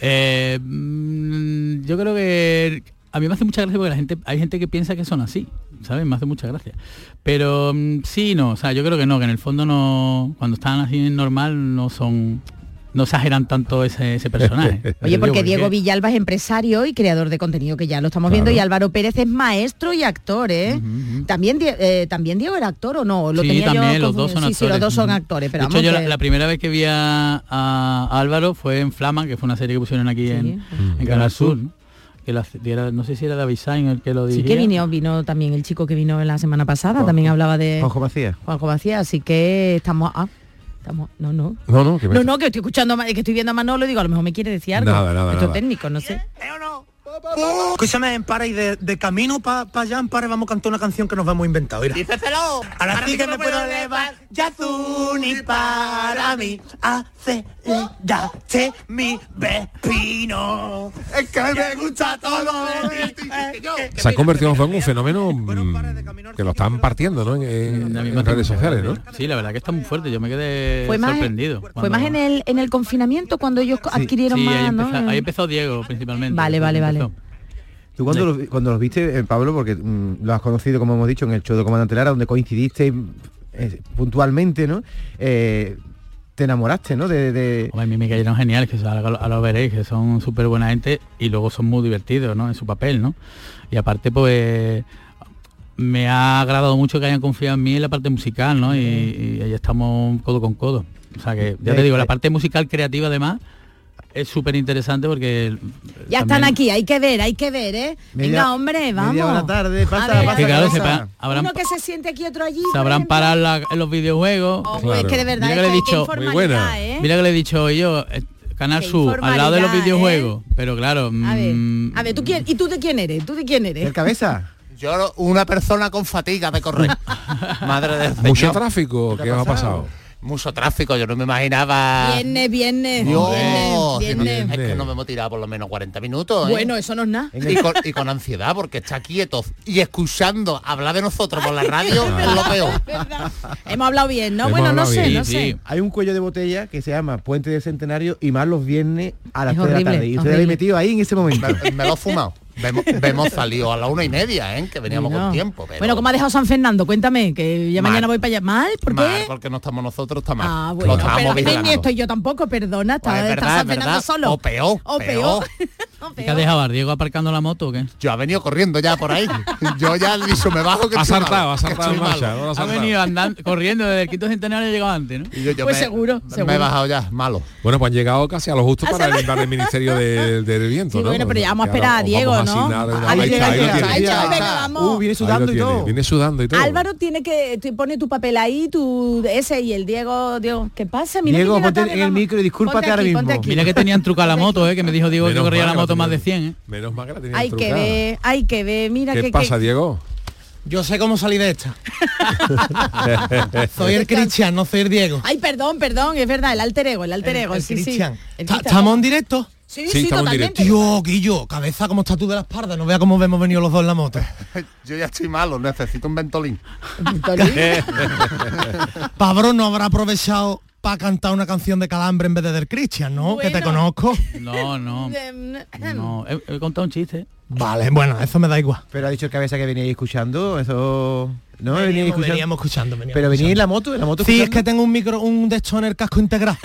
Eh, mm, yo creo que a mí me hace mucha gracia porque la gente hay gente que piensa que son así, ¿sabes? Me hace mucha gracia. Pero mm, sí, no, o sea, yo creo que no, que en el fondo no, cuando están así normal no son, no exageran tanto ese, ese personaje. Oye, porque Diego Villalba es empresario y creador de contenido, que ya lo estamos viendo, y Álvaro Pérez es maestro y actor, ¿eh? También, eh, también Diego era actor o no, lo sí, tenía yo también, los dos son sí, sí, los actores. dos son actores, pero de hecho, vamos yo que- la, la primera vez que vi a, a Álvaro fue en Flama, que fue una serie que pusieron aquí en, en Canal Sur, ¿no? que la, era- no sé si era David Sainz el que lo Sí dirigía. que vino, vino también el chico que vino la semana pasada, también hablaba de Juanjo Macías. Juanjo Macías, así que estamos... ah, Estamos, no, no. No, no, que me- No, no, que estoy escuchando, que estoy viendo a Manolo, digo, a lo mejor me quiere decir algo. Nada, nada, Esto nada. técnico, no sé. Escúchame, para y de, de camino para allá, en Pare, vamos a cantar una canción que nos vamos a inventar. Mira. Díceselo. Ahora sí que me puedo elevar, ya tú ni para mí, mi pepino. Es que me gusta todo de ti. Se ha convertido en un fenómeno mm, que lo están partiendo, ¿no? En, en- en redes sociales, ¿no? Sí, la verdad que está muy fuerte. Yo me quedé Fue más, sorprendido. fue cuando- más en el en el confinamiento cuando ellos adquirieron Sí, más, ahí, ¿no? empezó, ahí empezó Diego principalmente. Vale, vale, vale. Tú cuando, los, cuando los viste, eh, Pablo, porque mm, lo has conocido, como hemos dicho, en el show de Comandante Lara, donde coincidiste eh, puntualmente, ¿no? Eh, te enamoraste, ¿no? De, de- Hombre, a mí me cayeron geniales, que ahora lo, ahora lo veréis, que son súper buena gente y luego son muy divertidos, ¿no? En su papel, ¿no? Y aparte, pues me ha agradado mucho que hayan confiado en mí en la parte musical, ¿no? Y, y ahí estamos codo con codo. O sea que, ya te digo, la parte musical creativa además es súper interesante porque... Ya están aquí, hay que ver, hay que ver, ¿eh? Media- Venga, hombre, vamos. media tarde, pasa, ver, claro, habrán, Uno que se siente aquí, otro allí. parado la- en los videojuegos. Ojo, es que de verdad, Mira que es le he que- dicho- qué informalidad, ¿eh? Mira que le he dicho yo, eh, Canal Sur, al lado de los informalidad, videojuegos. Pero claro, A ver, mm, a ver, ¿tú quién, ¿y tú de quién eres? ¿Tú de quién eres? ¿El cabeza? Yo, una persona con fatiga de correr. Madre del Mucho tráfico, ¿qué os ha pasado? Mucho tráfico, yo no me imaginaba. Viene, viene, Dios, viene, si no- viene. es que no me hemos tirado por lo menos 40 minutos. ¿eh? Bueno, eso no es nada. y, con, y con ansiedad porque está quieto y escuchando hablar de nosotros por la radio es lo peor. Hemos hablado bien, ¿no? Hemos bueno, no sé, bien. no Sí, sé. sí. Hay un cuello de botella que se llama Puente del Centenario y más los viernes a las Es 3 de la tarde. Y usted horrible. habéis metido ahí en ese momento. Me, me lo he fumado. Vemos, vemos salido a la una y media, ¿eh? que veníamos Bueno. con tiempo. Pero Bueno, ¿cómo ha dejado San Fernando? Cuéntame, que ya Mal. mañana voy para allá. ¿Mal? ¿Por mal, qué? porque no estamos nosotros, está mal. Ah, Lo bueno, pero ni estoy yo tampoco, perdona, está, Pues es está San es Fernando solo. O peor, O peor. peor. ¿qué ha dejado a Diego aparcando la moto o qué? Yo ha venido corriendo ya por ahí. Yo ya he dicho, me bajo que Ha saltado, ha saltado marcha, no ha venido andando, corriendo desde el quinto centenario ha llegado antes, ¿no? Y yo, yo Pues me, seguro, me seguro. he bajado ya, malo. Bueno, pues han llegado casi a lo justo para inventar el Ministerio de- del Viento, ¿no? bueno, pero ya vamos a esperar a Diego, a está, ahí ahí vamos. Uh, viene sudando y todo. Viene sudando y todo. Álvaro tiene que te pone tu papel ahí, tu ese y el Diego, Diego, ¿qué pasa? Mira Diego, que ponte tarde, en el vamos. micro y discúlpate Ponte ahora aquí, mismo. Mira que tenían trucada la moto, ¿eh? que me dijo Diego que Menos corría mal la que moto más de tenían. 100, ¿eh? Menos mal que la tenían Hay que ver, hay que ver, mira ¿Qué que pasa, que- Diego? Yo sé cómo salir de esta. soy el Cristian, no soy el Diego. Ay, perdón, perdón, es verdad, el alter ego, el alter ego, El sí, sí. Cristian. El. ¿Estamos en directo? Sí, Sí, sí, estamos en totalmente. Tío, Guillo, cabeza, ¿cómo estás tú de la espalda? No vea cómo hemos venido los dos en la moto. Yo ya estoy malo, necesito un ventolín. Pablo no habrá aprovechado para cantar una canción de calambre en vez de del Cristian, ¿no? Que te conozco. No, no, no. He, he contado un chiste. Vale, bueno, eso me da igual. Pero ha dicho el cabeza que veníais escuchando, eso... No, Veníamos, escuchando. veníamos escuchando, veníamos Pero venía en la moto, en la moto Sí, es que tengo un micro, un de esto en el casco integrado.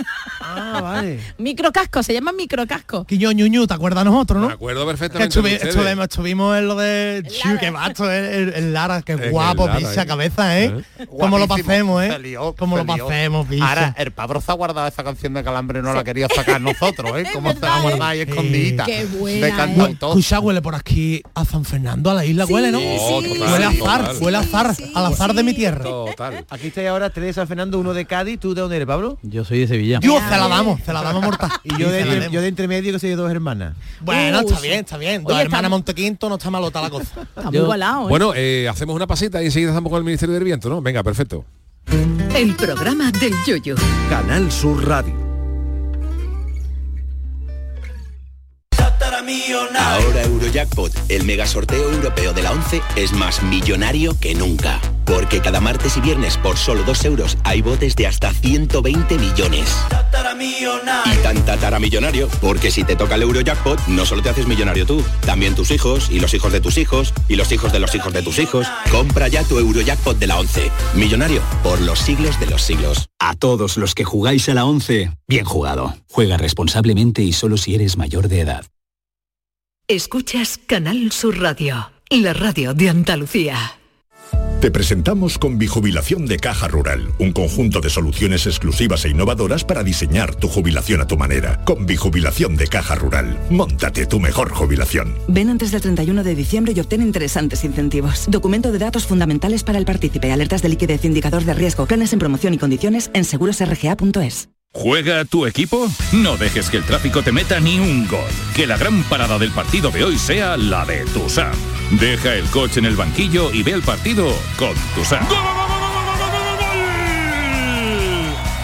Ah, vale. Microcasco, se llama microcasco. Quiño Ñuñu, ¿te acuerdas nosotros, no? Me acuerdo Que perfectamente. estuvi- de ustedes. estuvimos, estuvimos en lo de Chiu, que vasto, el, el- el Lara, que En guapo, Lara, picha ¿eh? cabeza, ¿eh? ¿Cómo lo pasemos, eh? ¿Cómo lo pasemos, picha? Ahora, el Pablo se ha guardado esa canción de Calambre, no la quería sacar nosotros, ¿eh? Como se la ha guardado ahí escondidita. Qué buena, de ¿eh? Escucha, huele por aquí a San Fernando, a la isla, huele, ¿no? sí, huele a azar, huele a azar, al azar de mi tierra. Total. Aquí estáis ahora tres de San Fernando, uno de Cádiz, ¿tú de dónde eres, Pablo? Yo soy de Sevilla. Dios, la damos, se la damos mortal. Y yo de, entre, yo de entre medio que soy de dos hermanas. Bueno, Uh, está sí. bien, está bien. Oye, Dos hermanas estamos- Montequinto, no está malota la cosa. Está muy igualado, ¿eh? Bueno, eh, hacemos una pasita y enseguida estamos con el Ministerio del Viento, ¿no? Venga, perfecto. El programa del yoyo. Canal Sur Radio. Ahora Eurojackpot, el mega sorteo europeo de la 11, es más millonario que nunca. Porque cada martes y viernes por solo 2 euros hay botes de hasta 120 millones. Y tan tatara millonario, porque si te toca el Eurojackpot, no solo te haces millonario tú, también tus hijos, y los hijos de tus hijos, y los hijos de los hijos de tus hijos. Compra ya tu Eurojackpot de la 11. Millonario por los siglos de los siglos. A todos los que jugáis a la 11, bien jugado. Juega responsablemente y solo si eres mayor de edad. Escuchas Canal Sur Radio, la radio de Andalucía. Te presentamos con Bijubilación de Caja Rural, un conjunto de soluciones exclusivas e innovadoras para diseñar tu jubilación a tu manera. Con Bijubilación de Caja Rural, montate tu mejor jubilación. Ven antes del 31 de diciembre y obtén interesantes incentivos. Documento de datos fundamentales para el partícipe, alertas de liquidez, indicador de riesgo, planes en promoción y condiciones en segurosrga.es. ¿Juega tu equipo? No dejes que el tráfico te meta ni un gol. Que la gran parada del partido de hoy sea la de Tusam. Deja el coche en el banquillo y ve el partido con Tusam.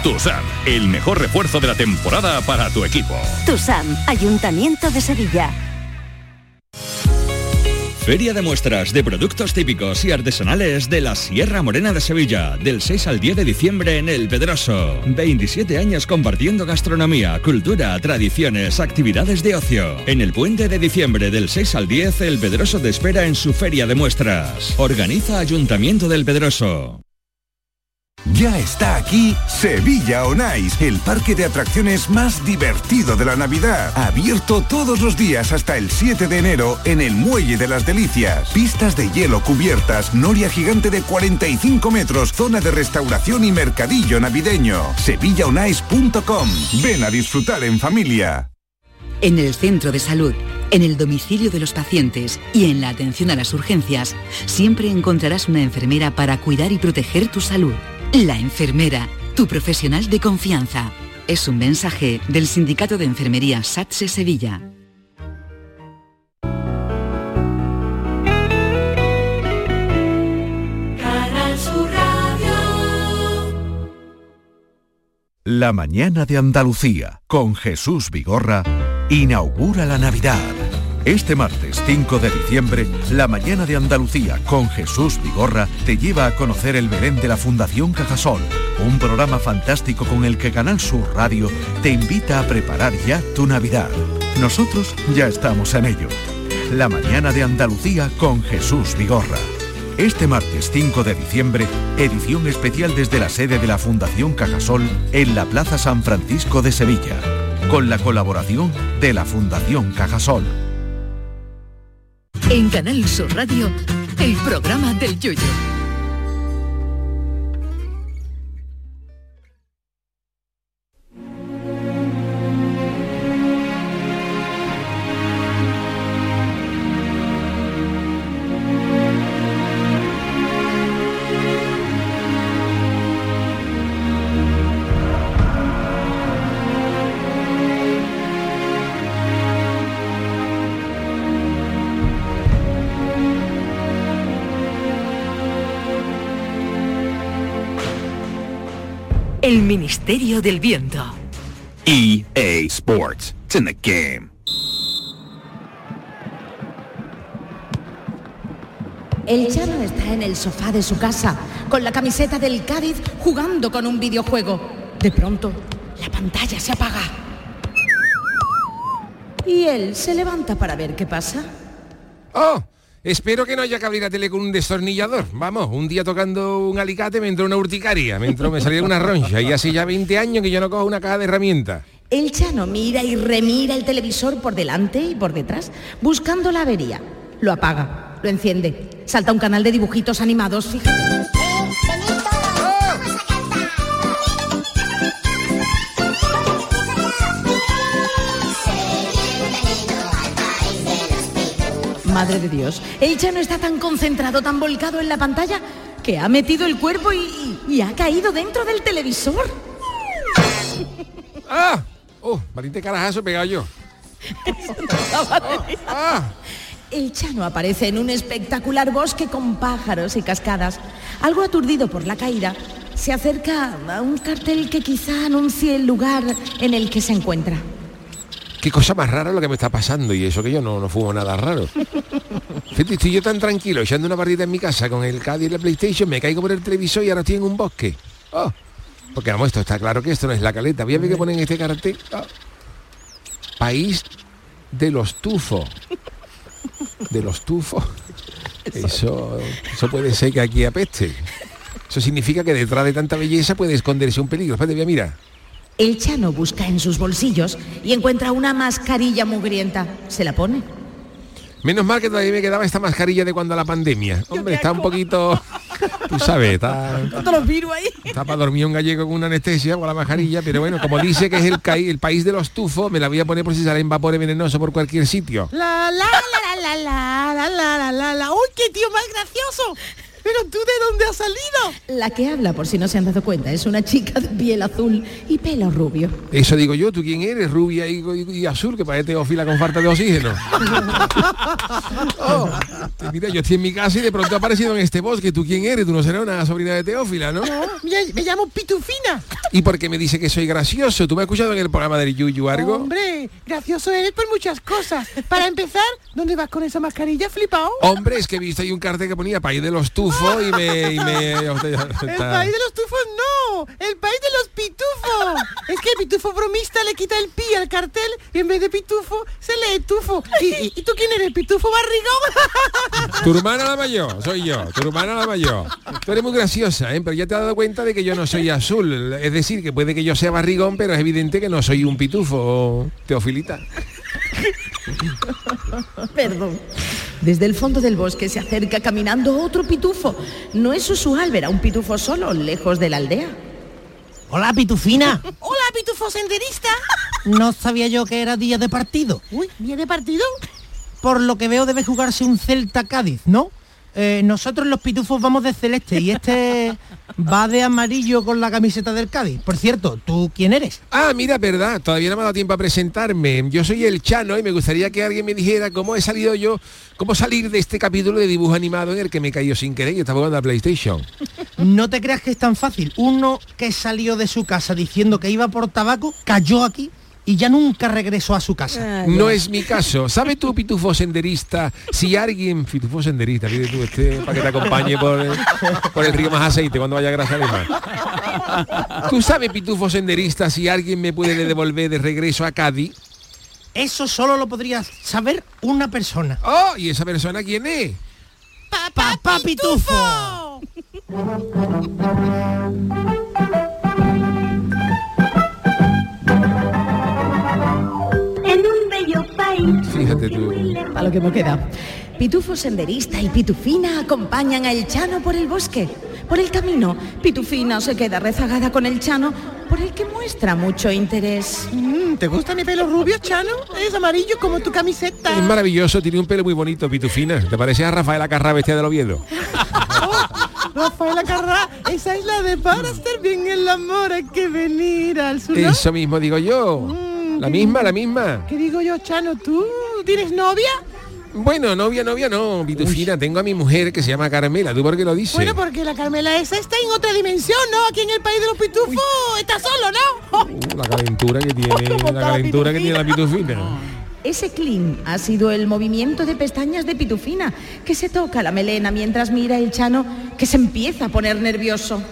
Tusam, el mejor refuerzo de la temporada para tu equipo. Tusam, Ayuntamiento de Sevilla. Feria de muestras de productos típicos y artesanales de la Sierra Morena de Sevilla, del 6 al 10 de diciembre en El Pedroso. 27 años compartiendo gastronomía, cultura, tradiciones, actividades de ocio. En el puente de diciembre del 6 al 10, El Pedroso te espera en su Feria de muestras. Organiza Ayuntamiento del Pedroso. Ya está aquí Sevilla On Ice, el parque de atracciones más divertido de la Navidad. Abierto todos los días hasta el 7 de enero en el Muelle de las Delicias. Pistas de hielo cubiertas, noria gigante de 45 metros, zona de restauración y mercadillo navideño. SevillaOnIce.com. Ven a disfrutar en familia. En el centro de salud, en el domicilio de los pacientes y en la atención a las urgencias, siempre encontrarás una enfermera para cuidar y proteger tu salud. La enfermera, tu profesional de confianza. Es un mensaje del Sindicato de Enfermería SATSE Sevilla. Canal Sur Radio. La mañana de Andalucía con Jesús Vigorra inaugura la Navidad. Este martes 5 de diciembre, la mañana de Andalucía con Jesús Vigorra te lleva a conocer el Belén de la Fundación Cajasol, un programa fantástico con el que Canal Sur Radio te invita a preparar ya tu Navidad. Nosotros ya estamos en ello. La mañana de Andalucía con Jesús Vigorra. Este martes 5 de diciembre, edición especial desde la sede de la Fundación Cajasol en la Plaza San Francisco de Sevilla, con la colaboración de la Fundación Cajasol. En Canal Sur Radio, el programa del Yoyo. Ministerio del Viento. EA Sports. It's in the game. El Chano está en el sofá de su casa, con la camiseta del Cádiz, jugando con un videojuego. De pronto, la pantalla se apaga. Y él se levanta para ver qué pasa. ¡Oh! Espero que no haya que tele con un destornillador. Vamos, un día tocando un alicate me entró una urticaria, me entró, me salía una roncha y hace ya 20 años que yo no cojo una caja de herramientas. El Chano mira y remira el televisor por delante y por detrás, buscando la avería. Lo apaga, lo enciende, salta un canal de dibujitos animados, fíjate. Madre de Dios, el Chano está tan concentrado, tan volcado en la pantalla, que ha metido el cuerpo y, y ha caído dentro del televisor. ¡Ah! ¡Oh! Valiente carajazo he pegado yo. El Chano aparece en un espectacular bosque con pájaros y cascadas. Algo aturdido por la caída, se acerca a un cartel que quizá anuncie el lugar en el que se encuentra. Qué cosa más rara lo que me está pasando y eso que yo no, no fumo nada raro. Fíjate, estoy yo tan tranquilo echando una partida en mi casa con el Cádiz y la PlayStation, me caigo por el televisor y ahora estoy en un bosque. Oh, porque vamos, esto está claro que esto no es la caleta. Voy a ver qué ponen este cartel. Oh. País de los tufos. De los tufos. Eso, eso puede ser que aquí apeste. Eso significa que detrás de tanta belleza puede esconderse un peligro. Espérate, voy a mirar. El Chano busca en sus bolsillos y encuentra una mascarilla mugrienta. Se la pone. Menos mal que todavía me quedaba esta mascarilla de cuando la pandemia. Hombre, está un poquito... Tú sabes, está, los virus ahí. está para dormir un gallego con una anestesia con la mascarilla, pero bueno, como dice que es el, país de los tufos, me la voy a poner por si salen vapores venenosos por cualquier sitio. La la la la la la la la la la la. ¡Uy, qué tío más gracioso! ¿Pero tú de dónde has salido? La que habla, por si no se han dado cuenta, es una chica de piel azul y pelo rubio. Eso digo yo, ¿tú quién eres? Rubia y, y- y azul, que parece teófila con falta de oxígeno. Oh, mira, yo estoy en mi casa y de pronto he aparecido en este bosque. ¿Tú quién eres? Tú no serás una sobrina de teófila, ¿no? Me, me llamo Pitufina. ¿Y por qué me dice que soy gracioso? ¿Tú me has escuchado en el programa del Yuyu algo? Hombre, gracioso eres por muchas cosas. Para empezar, ¿dónde vas con esa mascarilla flipado? Hombre, es que he visto ahí un cartel que ponía país de los tufos y me... Y me El país de los tufos no, el país de los pitufos. Es que el pitufo bromista le quita el pi al cartel y en vez de pitufo se lee tufo. ¿Y, y- y tú quién eres? ¿Pitufo barrigón? Tu hermana la mayor, soy yo, tu hermana la mayor. Tú eres muy graciosa, ¿eh? pero ya te has dado cuenta de que yo no soy azul. Es decir, que puede que yo sea barrigón, pero es evidente que no soy un pitufo, teofilita. Perdón. Desde el fondo del bosque se acerca caminando otro pitufo. No es usual ver a un pitufo solo, lejos de la aldea. Hola, Pitufina. Hola, pitufo senderista. No sabía yo que era día de partido. Uy, ¿día de partido? Por lo que veo debe jugarse un Celta Cádiz, ¿no? Eh, nosotros los pitufos vamos de celeste y este va de amarillo con la camiseta del Cádiz. Por cierto, ¿tú quién eres? Ah, mira, verdad, todavía no me ha dado tiempo a presentarme. Yo soy el Chano y me gustaría que alguien me dijera cómo he salido yo, cómo salir de este capítulo de dibujo animado en el que me caído sin querer y estaba jugando a PlayStation. No te creas que es tan fácil. Uno que salió de su casa diciendo que iba por tabaco, cayó aquí y ya nunca regresó a su casa. No es mi caso. ¿Sabe tú, pitufo senderista, si alguien, pitufo senderista, pide tú este para que te acompañe por el, por el río más aceite cuando vaya a grasa de mar? ¿Tú sabes, pitufo senderista, si alguien me puede devolver de regreso a Cádiz? Eso solo lo podría saber una persona. Oh, ¿y esa persona quién es? ¡Papá Pitufo! En Fíjate tú. A lo que me queda. Pitufo senderista y Pitufina acompañan a El Chano por el bosque. Por el camino, Pitufina se queda rezagada con el Chano, por el que muestra mucho interés. Mm, ¿Te gusta mi pelo rubio, Chano? Es amarillo como tu camiseta. Es maravilloso, tiene un pelo muy bonito, pitufina. ¿Te parece a Rafaela Carrá bestia del Oviedo? Rafaela Carrá, esa es la de para hacer bien el amor hay que venir al sur. Eso mismo digo yo. La misma, la misma. ¿Qué digo yo, Chano? ¿Tú tienes novia? Bueno, novia, novia no, pitufina. Tengo a mi mujer que se llama Carmela. ¿Tú por qué lo dices? Bueno, porque la Carmela esa está en otra dimensión, ¿no? Aquí en el país de los pitufos está solo, ¿no? La calentura que tiene, la calentura que tiene la pitufina. Ese clean ha sido el movimiento de pestañas de Pitufina, que se toca la melena mientras mira el Chano, que se empieza a poner nervioso.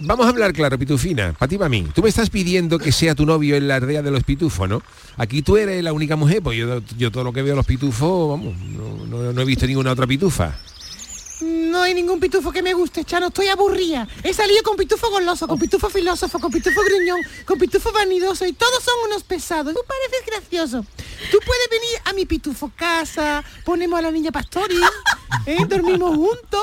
Vamos a hablar claro, pitufina, para ti, para mí. Tú me estás pidiendo que sea tu novio en la aldea de los pitufos, ¿no? Aquí tú eres la única mujer, pues yo, yo todo lo que veo los pitufos, vamos, no, no- no he visto ninguna otra pitufa. No hay ningún pitufo que me guste, Chano, estoy aburrida. He salido con pitufo goloso, con pitufo filósofo, con pitufo gruñón, con pitufo vanidoso y todos son unos pesados. Tú pareces gracioso. Tú puedes venir a mi pitufo casa, ponemos a la niña pastori, ¿eh? dormimos juntos.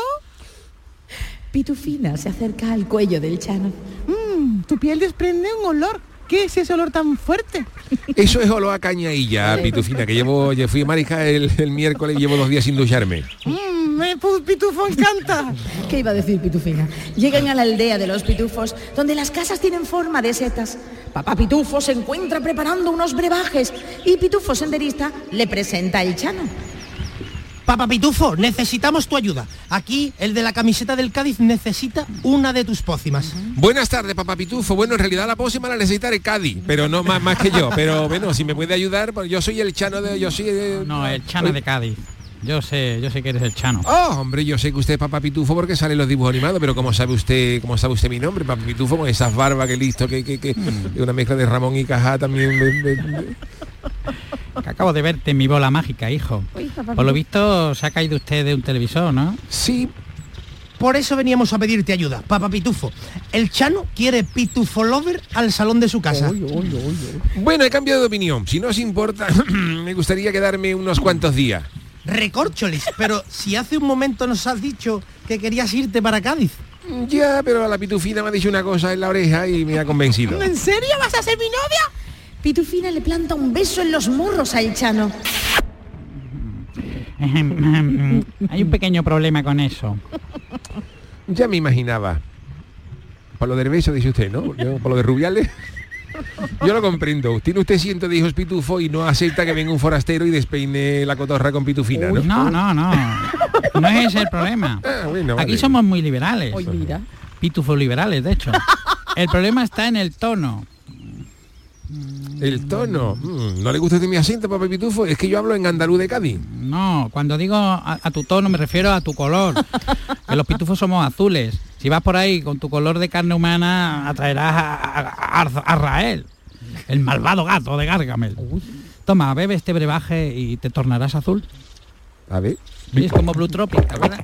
Pitufina se acerca al cuello del Chano. Mm, tu piel desprende un olor. ¿Qué es ese olor tan fuerte? Eso es olor a cañailla, pitufina, que llevo, yo fui a Marica el, el miércoles y llevo dos días sin ducharme. Mm, me pitufo encanta. ¿Qué iba a decir Pitufina? Llegan a la aldea de los pitufos, donde las casas tienen forma de setas. Papá Pitufo se encuentra preparando unos brebajes y Pitufo senderista le presenta el Chano. Papá Pitufo, necesitamos tu ayuda. Aquí, el de la camiseta del Cádiz necesita una de tus pócimas. Buenas tardes, papá Pitufo. Bueno, en realidad la pócima la necesitará el Cádiz, pero no más, más que yo. Pero bueno, si me puede ayudar, pues yo soy el chano de. Yo soy de- No, el Chano de Cádiz. Yo sé, yo sé que eres el Chano. Oh, hombre, yo sé que usted es papá Pitufo porque salen los dibujos animados, pero ¿cómo sabe usted, cómo sabe usted mi nombre? Papá Pitufo con esas barbas que listo, que, que, que que una mezcla de Ramón y Cajá también. Que acabo de verte en mi bola mágica, hijo. Por lo visto se ha caído usted de un televisor, ¿no? Sí. Por eso veníamos a pedirte ayuda, Papá Pitufo. El Chano quiere Pitufo Lover al salón de su casa. Bueno, he cambiado de opinión. Si no os importa, me gustaría quedarme unos cuantos días. Recorcholis. Pero si hace un momento nos has dicho que querías irte para Cádiz. Ya, pero la pitufina me ha dicho una cosa en la oreja y me ha convencido. ¿En serio vas a ser mi novia? Pitufina le planta un beso en los morros a El Chano. Hay un pequeño problema con eso. Ya me imaginaba. Por lo del beso, dice usted, ¿no? Yo, por lo de Rubiales. Yo lo comprendo. Tiene usted ciento de hijos pitufo y no acepta que venga un forastero y despeine la cotorra con pitufina, ¿no? No, no, no. No es ese el problema. Ah, bueno, Aquí somos muy liberales. Hoy mira. Pitufos liberales, de hecho. El problema está en el tono. El tono. Mm, ¿No le gusta usted mi acento, papá pitufo? Es que yo hablo en andaluz de Cádiz. No, cuando digo a, a tu tono me refiero a tu color. Que los pitufos somos azules. Si vas por ahí con tu color de carne humana, atraerás a, a- a- a Rael, el malvado gato de Gargamel. Toma, bebe este brebaje y te tornarás azul. A ver. Sí, es como Blue Tropic, ¿te acuerdas?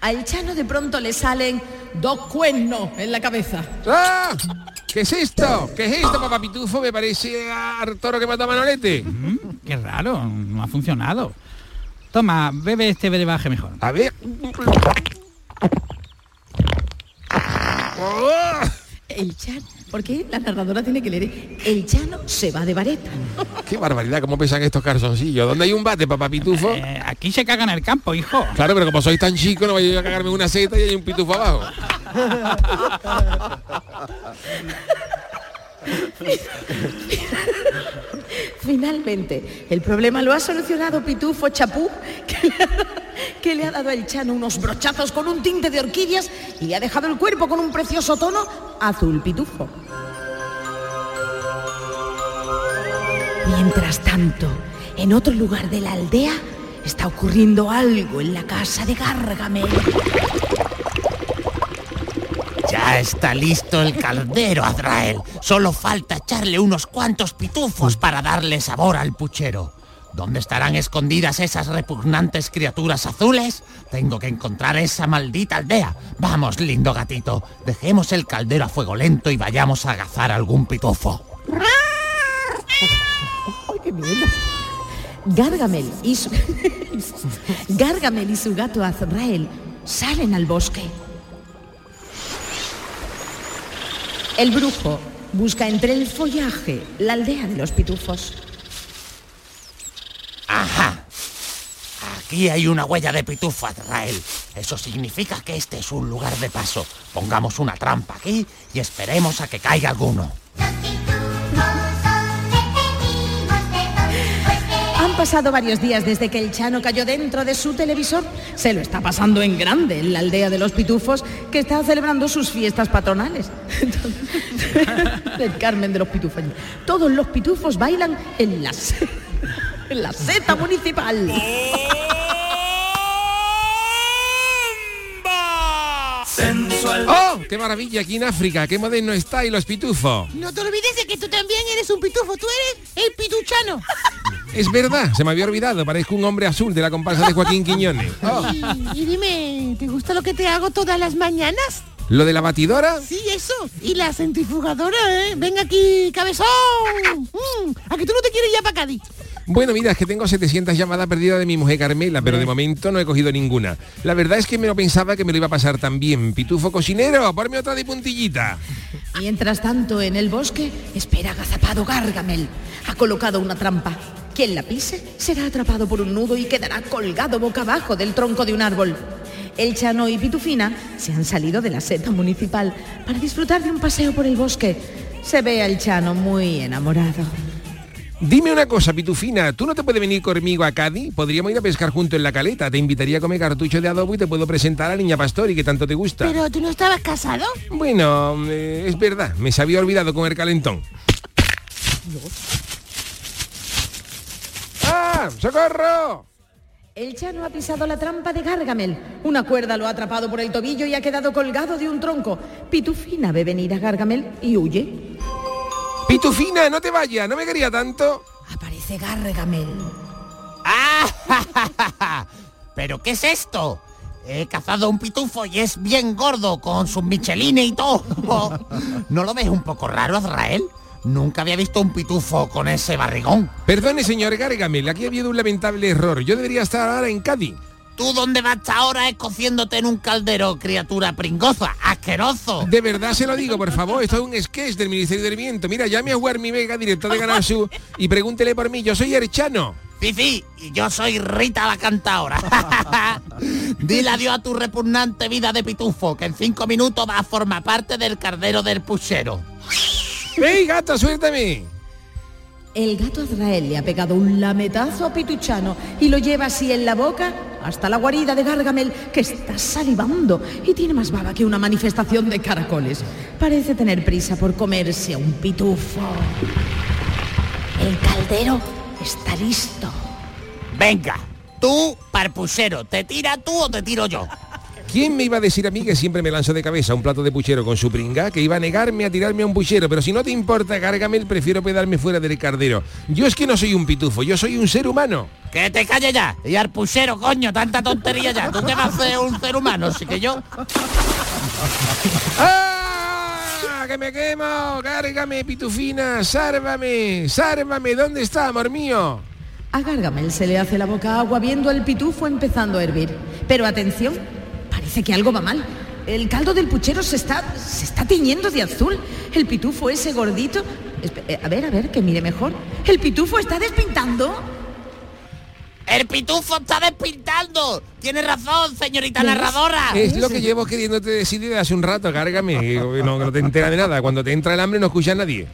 A El Chano de pronto le salen dos cuernos en la cabeza. ¡Ah! ¿Qué es esto? ¿Qué es esto, papá pitufo? Me parece al toro que mató a Manolete. Mm, Qué raro, no ha funcionado. Toma, bebe este brebaje mejor. A ver. El Chano, porque la narradora tiene que leer, el Chano se va de vareta. Qué barbaridad, cómo pesan estos calzoncillos. ¿Dónde hay un bate, papá pitufo? Eh, aquí se caga en el campo, hijo. Claro, pero como sois tan chico, no vaya a cagarme en una seta y hay un pitufo abajo. Finalmente, el problema lo ha solucionado Pitufo Chapú, que le, ha, dado al Chano unos brochazos con un tinte de orquídeas y le ha dejado el cuerpo con un precioso tono azul pitufo. Mientras tanto, en otro lugar de la aldea está ocurriendo algo en la casa de Gargamel. Está listo el caldero, Azrael. Solo falta echarle unos cuantos pitufos para darle sabor al puchero. ¿Dónde estarán escondidas esas repugnantes criaturas azules? Tengo que encontrar esa maldita aldea. Vamos, lindo gatito, dejemos el caldero a fuego lento y vayamos a agazar algún pitufo. ¡Ay, qué miedo! Gargamel y su... Gargamel y su gato Azrael salen al bosque. El brujo busca entre el follaje la aldea de los pitufos. Ajá. Aquí hay una huella de pitufo, Azrael. Eso significa que este es un lugar de paso. Pongamos una trampa aquí y esperemos a que caiga alguno. Han pasado varios días desde que el Chano cayó dentro de su televisor. Se lo está pasando en grande en la aldea de los pitufos, que está celebrando sus fiestas patronales. el Carmen de los pitufos. Todos los pitufos bailan en la, en la seta municipal. ¡Oh! ¡Qué maravilla! Aquí en África, qué moderno está y los pitufos. No te olvides de que tú también eres un pitufo, tú eres el pituchano. Es verdad, se me había olvidado, parezco un hombre azul de la comparsa de Joaquín Quiñones. Oh, Y, y dime, ¿te gusta lo que te hago todas las mañanas? ¿Lo de la batidora? Sí, eso. Y la centrifugadora, ¿eh? Ven aquí, cabezón. Mm, ¿A que tú no te quieres ya para Cádiz? Bueno, mira, es que tengo 700 llamadas perdidas de mi mujer Carmela, pero de momento no he cogido ninguna. La verdad es que me lo pensaba que me lo iba a pasar tan bien. Pitufo cocinero, ponme otra de puntillita. Mientras tanto, en el bosque, espera agazapado Gargamel. Ha colocado una trampa. Quien la pise será atrapado por un nudo y quedará colgado boca abajo del tronco de un árbol. El Chano y Pitufina se han salido de la seta municipal para disfrutar de un paseo por el bosque. Se ve al Chano muy enamorado. Dime una cosa, Pitufina, ¿tú no te puedes venir conmigo a Cádiz? Podríamos ir a pescar junto en la caleta. Te invitaría a comer cartucho de adobo y te puedo presentar a la niña Pastori, que tanto te gusta. Pero tú no estabas casado. Bueno, eh, es verdad, me se había olvidado con el calentón. ¡Ah! ¡Socorro! El Chano ha pisado la trampa de Gargamel. Una cuerda lo ha atrapado por el tobillo y ha quedado colgado de un tronco. Pitufina ve venir a Gargamel y huye. Pitufina, no te vayas, no me quería tanto. Aparece Gargamel. ¿Pero qué es esto? He cazado un pitufo y es bien gordo, con sus michelines y todo. ¿No lo ves un poco raro, Azrael? Nunca había visto un pitufo con ese barrigón. Perdone, señor Gargamel, aquí ha habido un lamentable error. Yo debería estar ahora en Cádiz. ¿Tú dónde vas hasta ahora escociéndote en un caldero, criatura pringosa? ¡Asqueroso! De verdad se lo digo, por favor, esto es un sketch del Ministerio del Viento. Mira, llame a Juan Mi Vega, director de Canal Sur, y pregúntele por mí. Yo soy Erchano. Fifi, y yo soy Rita la cantadora. Dile adiós a tu repugnante vida de pitufo, que en cinco minutos va a formar parte del cardero del puchero. ¡Ey, gato, suéltame! El gato Azrael le ha pegado un lametazo a Pituchano y lo lleva así en la boca hasta la guarida de Gargamel, que está salivando y tiene más baba que una manifestación de caracoles. Parece tener prisa por comerse a un pitufo. El caldero está listo. Venga, tú, parpuchero, ¿te tira tú o te tiro yo? ¿Quién me iba a decir a mí que siempre me lanzó de cabeza un plato de puchero con su pringa? Que iba a negarme a tirarme a un puchero, pero si no te importa, Gargamel, prefiero pedarme fuera del cardero. Yo es que no soy un pitufo, yo soy un ser humano. Que te calle ya. Y al puchero, coño, tanta tontería ya. ¿Tú qué vas a hacer un ser humano? Así que yo... ¡Ah! ¡Que me quemo! ¡Gárgame, pitufina! ¡Sárvame! ¡Sárvame! ¿Dónde está, amor mío? A Gargamel se le hace la boca agua viendo el pitufo empezando a hervir. Pero atención, parece que algo va mal. El caldo del puchero se está, se está tiñendo de azul. El pitufo ese gordito... Espe- eh, A ver, a ver, que mire mejor. El pitufo está despintando. ¡El pitufo está despintando! Tiene razón, señorita narradora. Es lo que llevo queriéndote decir desde hace un rato, Gárgame. No, no te enteras de nada. Cuando te entra el hambre no escucha a nadie.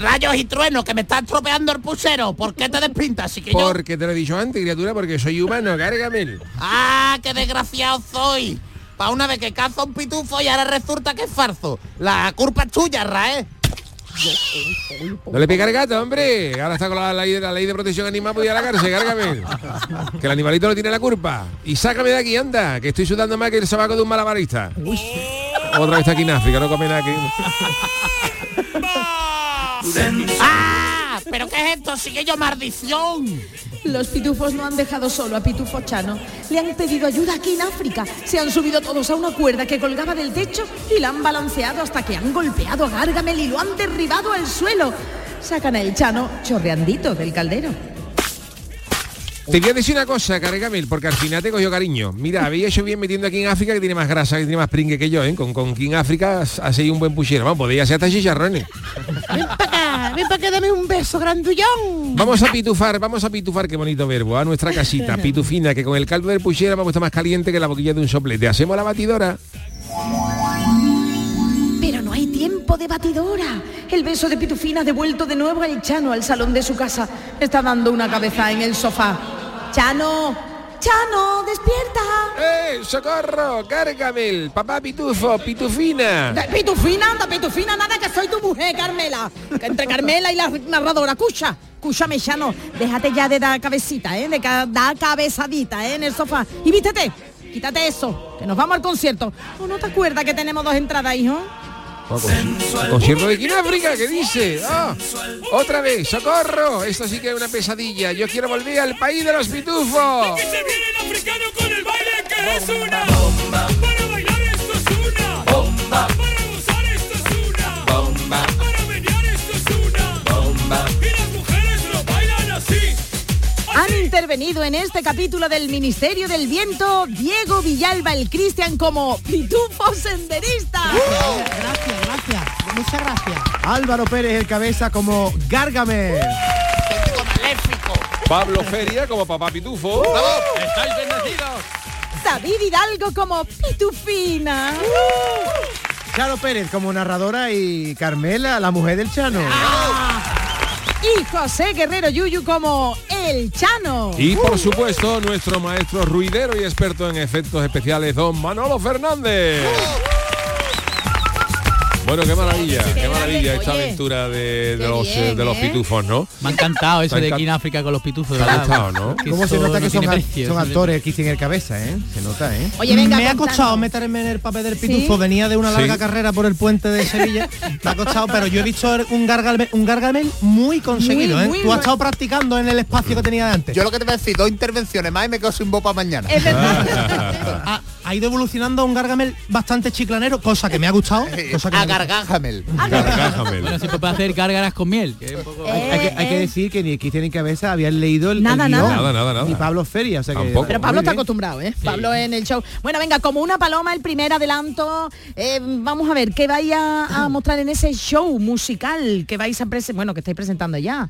Rayos y truenos, que me está estropeando el puchero. ¿Por qué te despintas? Así que yo... Porque te lo he dicho antes, criatura, porque soy humano, Gárgamel. ¡Ah, qué desgraciado soy! Pa' una vez que cazo un pitufo y ahora resulta que es farzo. La culpa es tuya, Rae. No le pega al gato, hombre. Ahora está con la ley, la ley de protección animal, ir a la cárcel, Gárgame. Que el animalito no tiene la culpa. Y sácame de aquí, anda, que estoy sudando más que el sabaco de un malabarista. Otra vez está aquí en África, no come nada aquí. ¡Ah! ¿Pero qué es esto? Sigue yo maldición. Los pitufos no han dejado solo a Pitufo Chano. Le han pedido ayuda aquí en África. Se han subido todos a una cuerda que colgaba del techo y la han balanceado hasta que han golpeado a Gargamel y lo han derribado al suelo. Sacan a el Chano chorreandito del caldero. Te voy a decir una cosa, Gargamel, porque al final te cogió cariño. Mira, había hecho bien metiendo aquí en África que tiene más grasa, que tiene más pringue que yo, ¿eh? Con, con King África seguido un buen puchero. Vamos, podía hacer hasta chicharrones. Ven para acá, ven para acá, dame un beso, grandullón. Vamos a pitufar, vamos a pitufar, qué bonito verbo, a nuestra casita, pitufina, que con el caldo del puchero me gusta más caliente que la boquilla de un soplete. Hacemos la batidora. Pero no hay tiempo de batidora. El beso de Pitufina ha devuelto de nuevo al Chano al salón de su casa. Está dando una cabeza en el sofá. Chano, Chano, despierta. ¡Eh, socorro! Gargamel, papá pitufo, pitufina. Da- Pitufina, anda, Pitufina, nada que soy tu mujer, Carmela. Entre Carmela y la narradora, cucha, cúchame, Chano, déjate ya de dar cabecita, ¿eh? De ca- dar cabezadita, ¿eh? En el sofá. Y vístete, quítate eso, que nos vamos al concierto. ¿O no te acuerdas que tenemos dos entradas, hijo? Concierto de King África, ¿qué dice? Ah, otra vez, socorro. Esto sí que es una pesadilla. Yo quiero volver al país de los pitufos. se viene el africano con el baile que es una bomba. Para bailar esto es una bomba. Para gozar esto es una bomba. Han intervenido en este capítulo del Ministerio del Viento Diego Villalba el Cristian como pitufo senderista. Gracias, gracias. Muchas gracias. Álvaro Pérez el cabeza como Gargamel. Pablo Feria como papá pitufo. ¡Estáis bendecidos! David Hidalgo como pitufina. Charo Pérez como narradora y Carmela, la mujer del Chano. Y José Guerrero Yuyu como el Chano. Y por supuesto, nuestro maestro ruidero y experto en efectos especiales, don Manolo Fernández. Bueno, qué maravilla, qué maravilla esta aventura de, los, eh, bien, de los pitufos, ¿no? Me ha encantado eso de aquí en África con los pitufos. De ha verdad. gustado, ¿no? Que ¿Cómo se nota no que son, precio, actores Cristian el cabeza, eh? Se nota, eh. Oye, venga, me ha costado meterme en el papel del pitufo. ¿Sí? Venía de una larga Sí. carrera por el puente de Sevilla. Me ha costado, pero yo he visto un gargamel, un gargamel muy conseguido. Muy, ¿eh? muy Tú has estado practicando en el espacio que tenía de antes. Yo lo que te voy a decir, dos intervenciones más y me quedo sin para mañana. Es verdad. Ha ido evolucionando a un Gargamel bastante chiclanero, cosa que me ha gustado. Cosa que A. Gargamel. Bueno, se puede hacer gárgaras con miel. que es un poco- Hay, hay que, hay que decir que ni Cristian ni Cabeza habían leído el, Nada, el guion, nada. Nada, nada, nada. Ni Pablo Feria, o sea que... Pero Pablo está acostumbrado, ¿eh? Pablo en el show. Bueno, venga, como una paloma, el primer adelanto. Eh, vamos a ver, ¿qué vais a, a mostrar en ese show musical que vais a presentar? Bueno, que estáis presentando ya.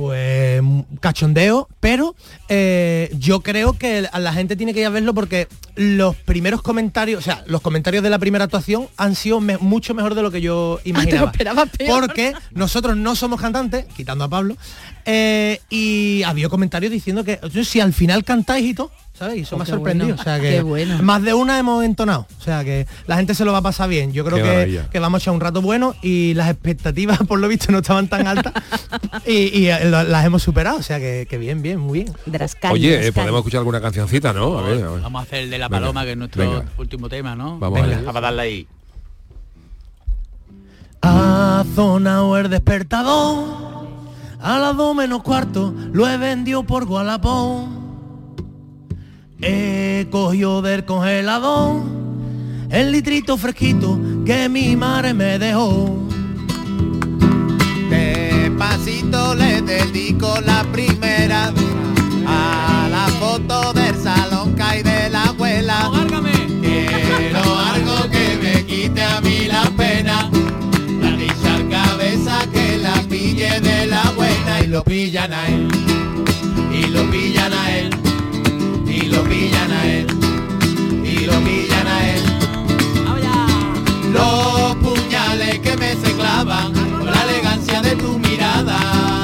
Pues cachondeo, pero eh, yo creo que a la gente tiene que ir a verlo porque los primeros comentarios, o sea, los comentarios de la primera actuación han sido me- mucho mejor de lo que yo imaginaba. esperabas peor. Porque nosotros no somos cantantes, quitando a Pablo, eh, y había comentarios diciendo que "Oye, si al final cantáis y todo, ¿sabes? Y eso Oh, me ha qué sorprendido. bueno. O sea que Qué bueno. más de una hemos entonado. O sea que la gente se lo va a pasar bien. Yo creo que, que vamos a echar un rato bueno y las expectativas por lo visto no estaban tan altas y, y, eh, lo- las hemos superado. O sea que, que bien, bien, muy bien. Oye, eh, podemos escuchar alguna cancioncita, ¿no? A ver, a ver. Vamos a hacer el de la Venga, paloma, que es nuestro venga. último tema, ¿no? Vamos Venga. allá. Vamos a darle ahí. Ha sonado el despertador a las dos menos cuarto, lo he vendido por Gualapón. He cogido del congelador el litrito fresquito que mi madre me dejó. Despacito le dedico la primera a la foto del salón que hay de la abuela. Quiero algo que me quite a mí la pena. La dicha cabeza que la pille de la buena y lo pillan a él. Y lo pillan a él. Lo pillan a él. Y lo pillan a él. Los puñales que me se clavan con la elegancia de tu mirada.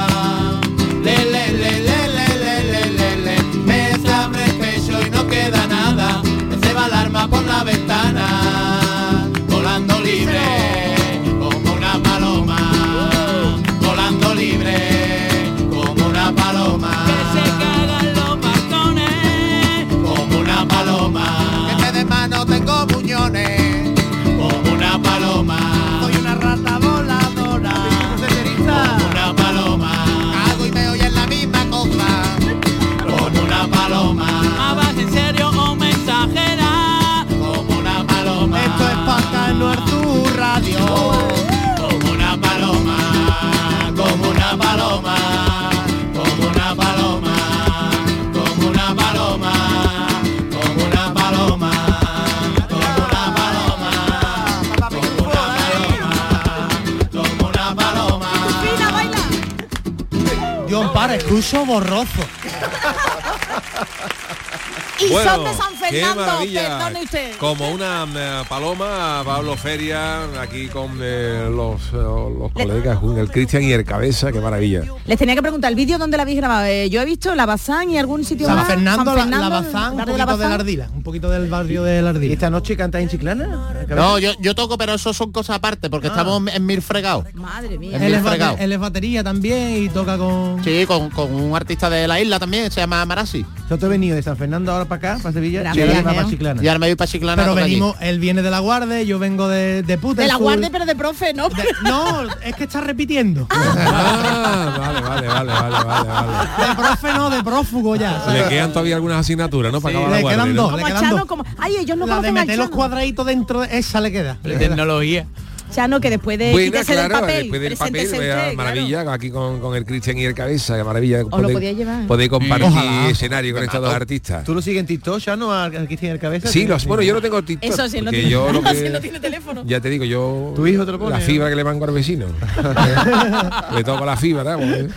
Escucho borroso. Y Bueno, son de San Fernando, maravilla. perdone usted. Como una eh, paloma, Pablo Feria, aquí con eh, los, eh, los colegas, con el Cristian y el Cabeza, qué maravilla. Les tenía que preguntar, ¿el vídeo dónde la habéis grabado? Eh, yo he visto La Bazán y algún sitio San más. Fernando, San la, la Fernando, Bazán, un poquito de la de la. Ardila, un poquito del barrio de la Ardila. ¿Y esta noche cantáis en Chiclana? No, yo, yo toco, pero eso son cosas aparte, porque estamos en mil fregados. Madre mía. En Él es, bate- fregados. él es batería también y toca con... Sí, con, con un artista de la isla también, se llama Marasi. Nosotros he venido de San Fernando ahora para acá, para Sevilla, ¿no? Chiclana. Y ahora me voy para Chiclana. Pero venimos, él viene de la Guardia, yo vengo de, de puta. De la guardia, pero de profe, ¿no? No, es que está repitiendo. Ah, vale, vale, vale, vale, vale, vale. De profe no, de prófugo ya. ¿sabes? Le quedan todavía algunas asignaturas, ¿no? Para Sí, acabar la le guardia, quedan ¿no? dos, Como le quedan Chano, dos. como... Ay, ellos no La de meter los cuadraditos dentro, de esa le queda. De tecnología. Chano, que después de del claro, papel, después del papel, claro. maravilla, aquí con, con el Cristian y el Cabeza, maravilla. Os lo podía llevar. Poder compartir Ojalá. escenario con estos dos artistas. ¿Tú lo sigues en TikTok, ya no? Aquí tiene el cabeza. Sí, los, bueno, yo no tengo TikTok. Eso sí, no tiene, yo lo que- no tiene teléfono. Ya te digo, yo... ¿Tu hijo te lo pone? La fibra que le mango al vecino. le toco la fibra, bueno.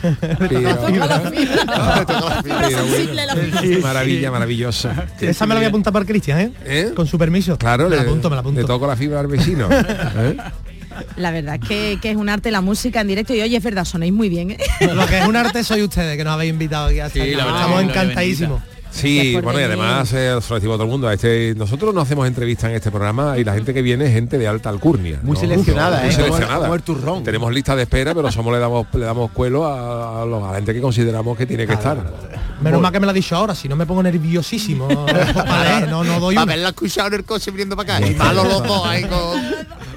Maravilla, maravillosa. Esa me la voy a apuntar para el Cristian, ¿eh? ¿Eh? Con su permiso. Claro, me la le, apunto, me la apunto. le toco la fibra al vecino. ¿eh? La verdad es que, que es un arte la música en directo y oye, es verdad, sonéis muy bien. ¿eh? Lo que es un arte soy ustedes, que nos habéis invitado aquí. a Sí, verdad Estamos encantadísimos. Sí, bueno, y además eh, se lo decimos a todo el mundo. Este, nosotros no hacemos entrevistas en este programa y la gente que viene es gente de alta alcurnia. Muy ¿no? seleccionada, Muy ¿eh? Como el- seleccionada. como el turrón. Tenemos lista de espera, pero somos le damos le damos cuelo a, a los- a la gente que consideramos que tiene que estar. Menos mal que me lo ha dicho ahora, si no me pongo nerviosísimo. No, no doy haberla escuchado en el coche viniendo para acá. Y malo los dos ahí con...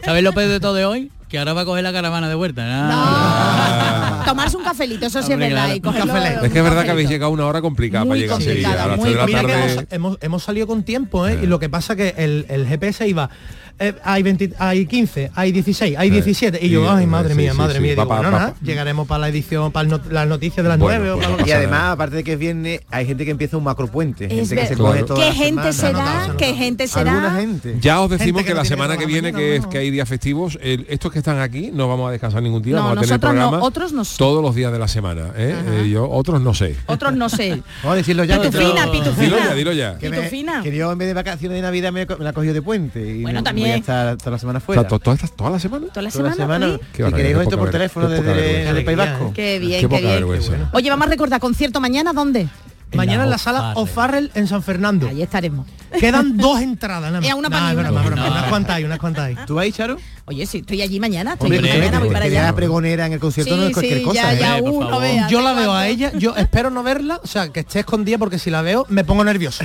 ¿Sabes lo peor de todo de hoy? Que ahora va a coger la caravana de vuelta. Ah. Tomarse un cafelito, eso sí es verdad. claro, y cogerlo-. Es que es verdad que habéis llegado a una hora complicada para llegar a Sevilla. Mira que hemos, hemos- hemos salido con tiempo, ¿eh? Y lo que pasa que el, el GPS iba. Eh, hay, 20 hay 15, hay 16, hay Sí. 17. Y yo, ay, madre sí, mía, sí, madre sí. mía. Digo, bueno, nada, llegaremos para la edición, para las noticias de las Bueno, 9 o para no lo que Y además, nada. aparte de que es viernes, hay gente que empieza un macropuente. Gente que se verdad. coge Claro. toda ¿Qué gente será? ¿Qué gente será? Gente. Ya os decimos Gente que, que la semana que viene, que, es, que hay días festivos, el- estos que están aquí no vamos a descansar ningún día, No, vamos a tener no, programa otros no. todos los días de la semana. ¿eh? Eh, yo, otros no sé. Otros no sé. Vamos a decirlo ya. Pitufina, pitufina. Dilo ya, dilo ya. Que, me- Pitufina. que yo en vez de vacaciones de Navidad me, la he cogido de puente. Y Bueno, no- también. Voy a estar toda la semana O fuera. sea, to- toda, esta- toda la semana. Toda la Toda la semana. semana. ¿sí? Qué Si barbaridad, queréis qué esto poca por teléfono qué poca desde vergüenza. el País Alegría, Vasco. Qué Qué bien, qué bien. Oye, vamos a recordar concierto mañana, ¿dónde? Mañana en la sala O'Farrell en San Fernando. Ahí estaremos. Quedan dos entradas, nada más. Eh, una Nah, broma, una broma. mí. Unas cuantas hay, unas cuantas hay. ¿Tú ahí, Charo? Oye, sí, estoy allí mañana. Estoy Hombre, allí que mañana, voy para allá. pregonera en el concierto no Sí, es cualquier sí, cosa. ya, ¿eh? ya, uh, no veas, Yo la veo a ella, yo espero no verla, o sea, que esté escondida porque si la veo me pongo nervioso.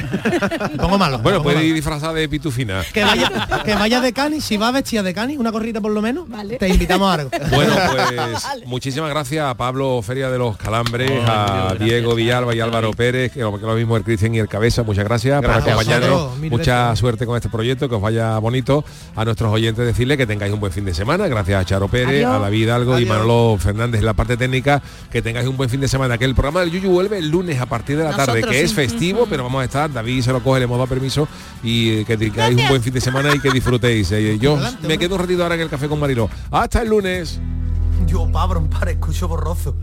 Me pongo malo. Bueno, pongo puede malo. ir disfrazada de pitufina. que vaya, que vaya de cani, si va vestida de cani, una corrida por lo menos, Vale. te invitamos a algo. Bueno, pues muchísimas gracias a Pablo Feria de los Calambres, a Diego Villalba y Álvaro Pérez, que lo, que lo mismo el Cristian y el Cabeza, muchas gracias, Gracias por acompañarnos. Mucha suerte con este proyecto, que os vaya bonito. A nuestros oyentes decirle que tengáis un buen fin de semana, gracias a Charo Pérez, Adiós. a David Hidalgo y. Manolo Fernández en la parte técnica, que tengáis un buen fin de semana, que el programa del Yuyu vuelve el lunes a partir de la tarde, que es sí. festivo, pero vamos a estar, David se lo coge, le hemos dado permiso y eh, que tengáis un buen fin de semana y que disfrutéis. Eh, Yo Adelante, me quedo un ratito ahora en el café con Marilo. Hasta el lunes. Dios, Pablo, para, escucho borroso.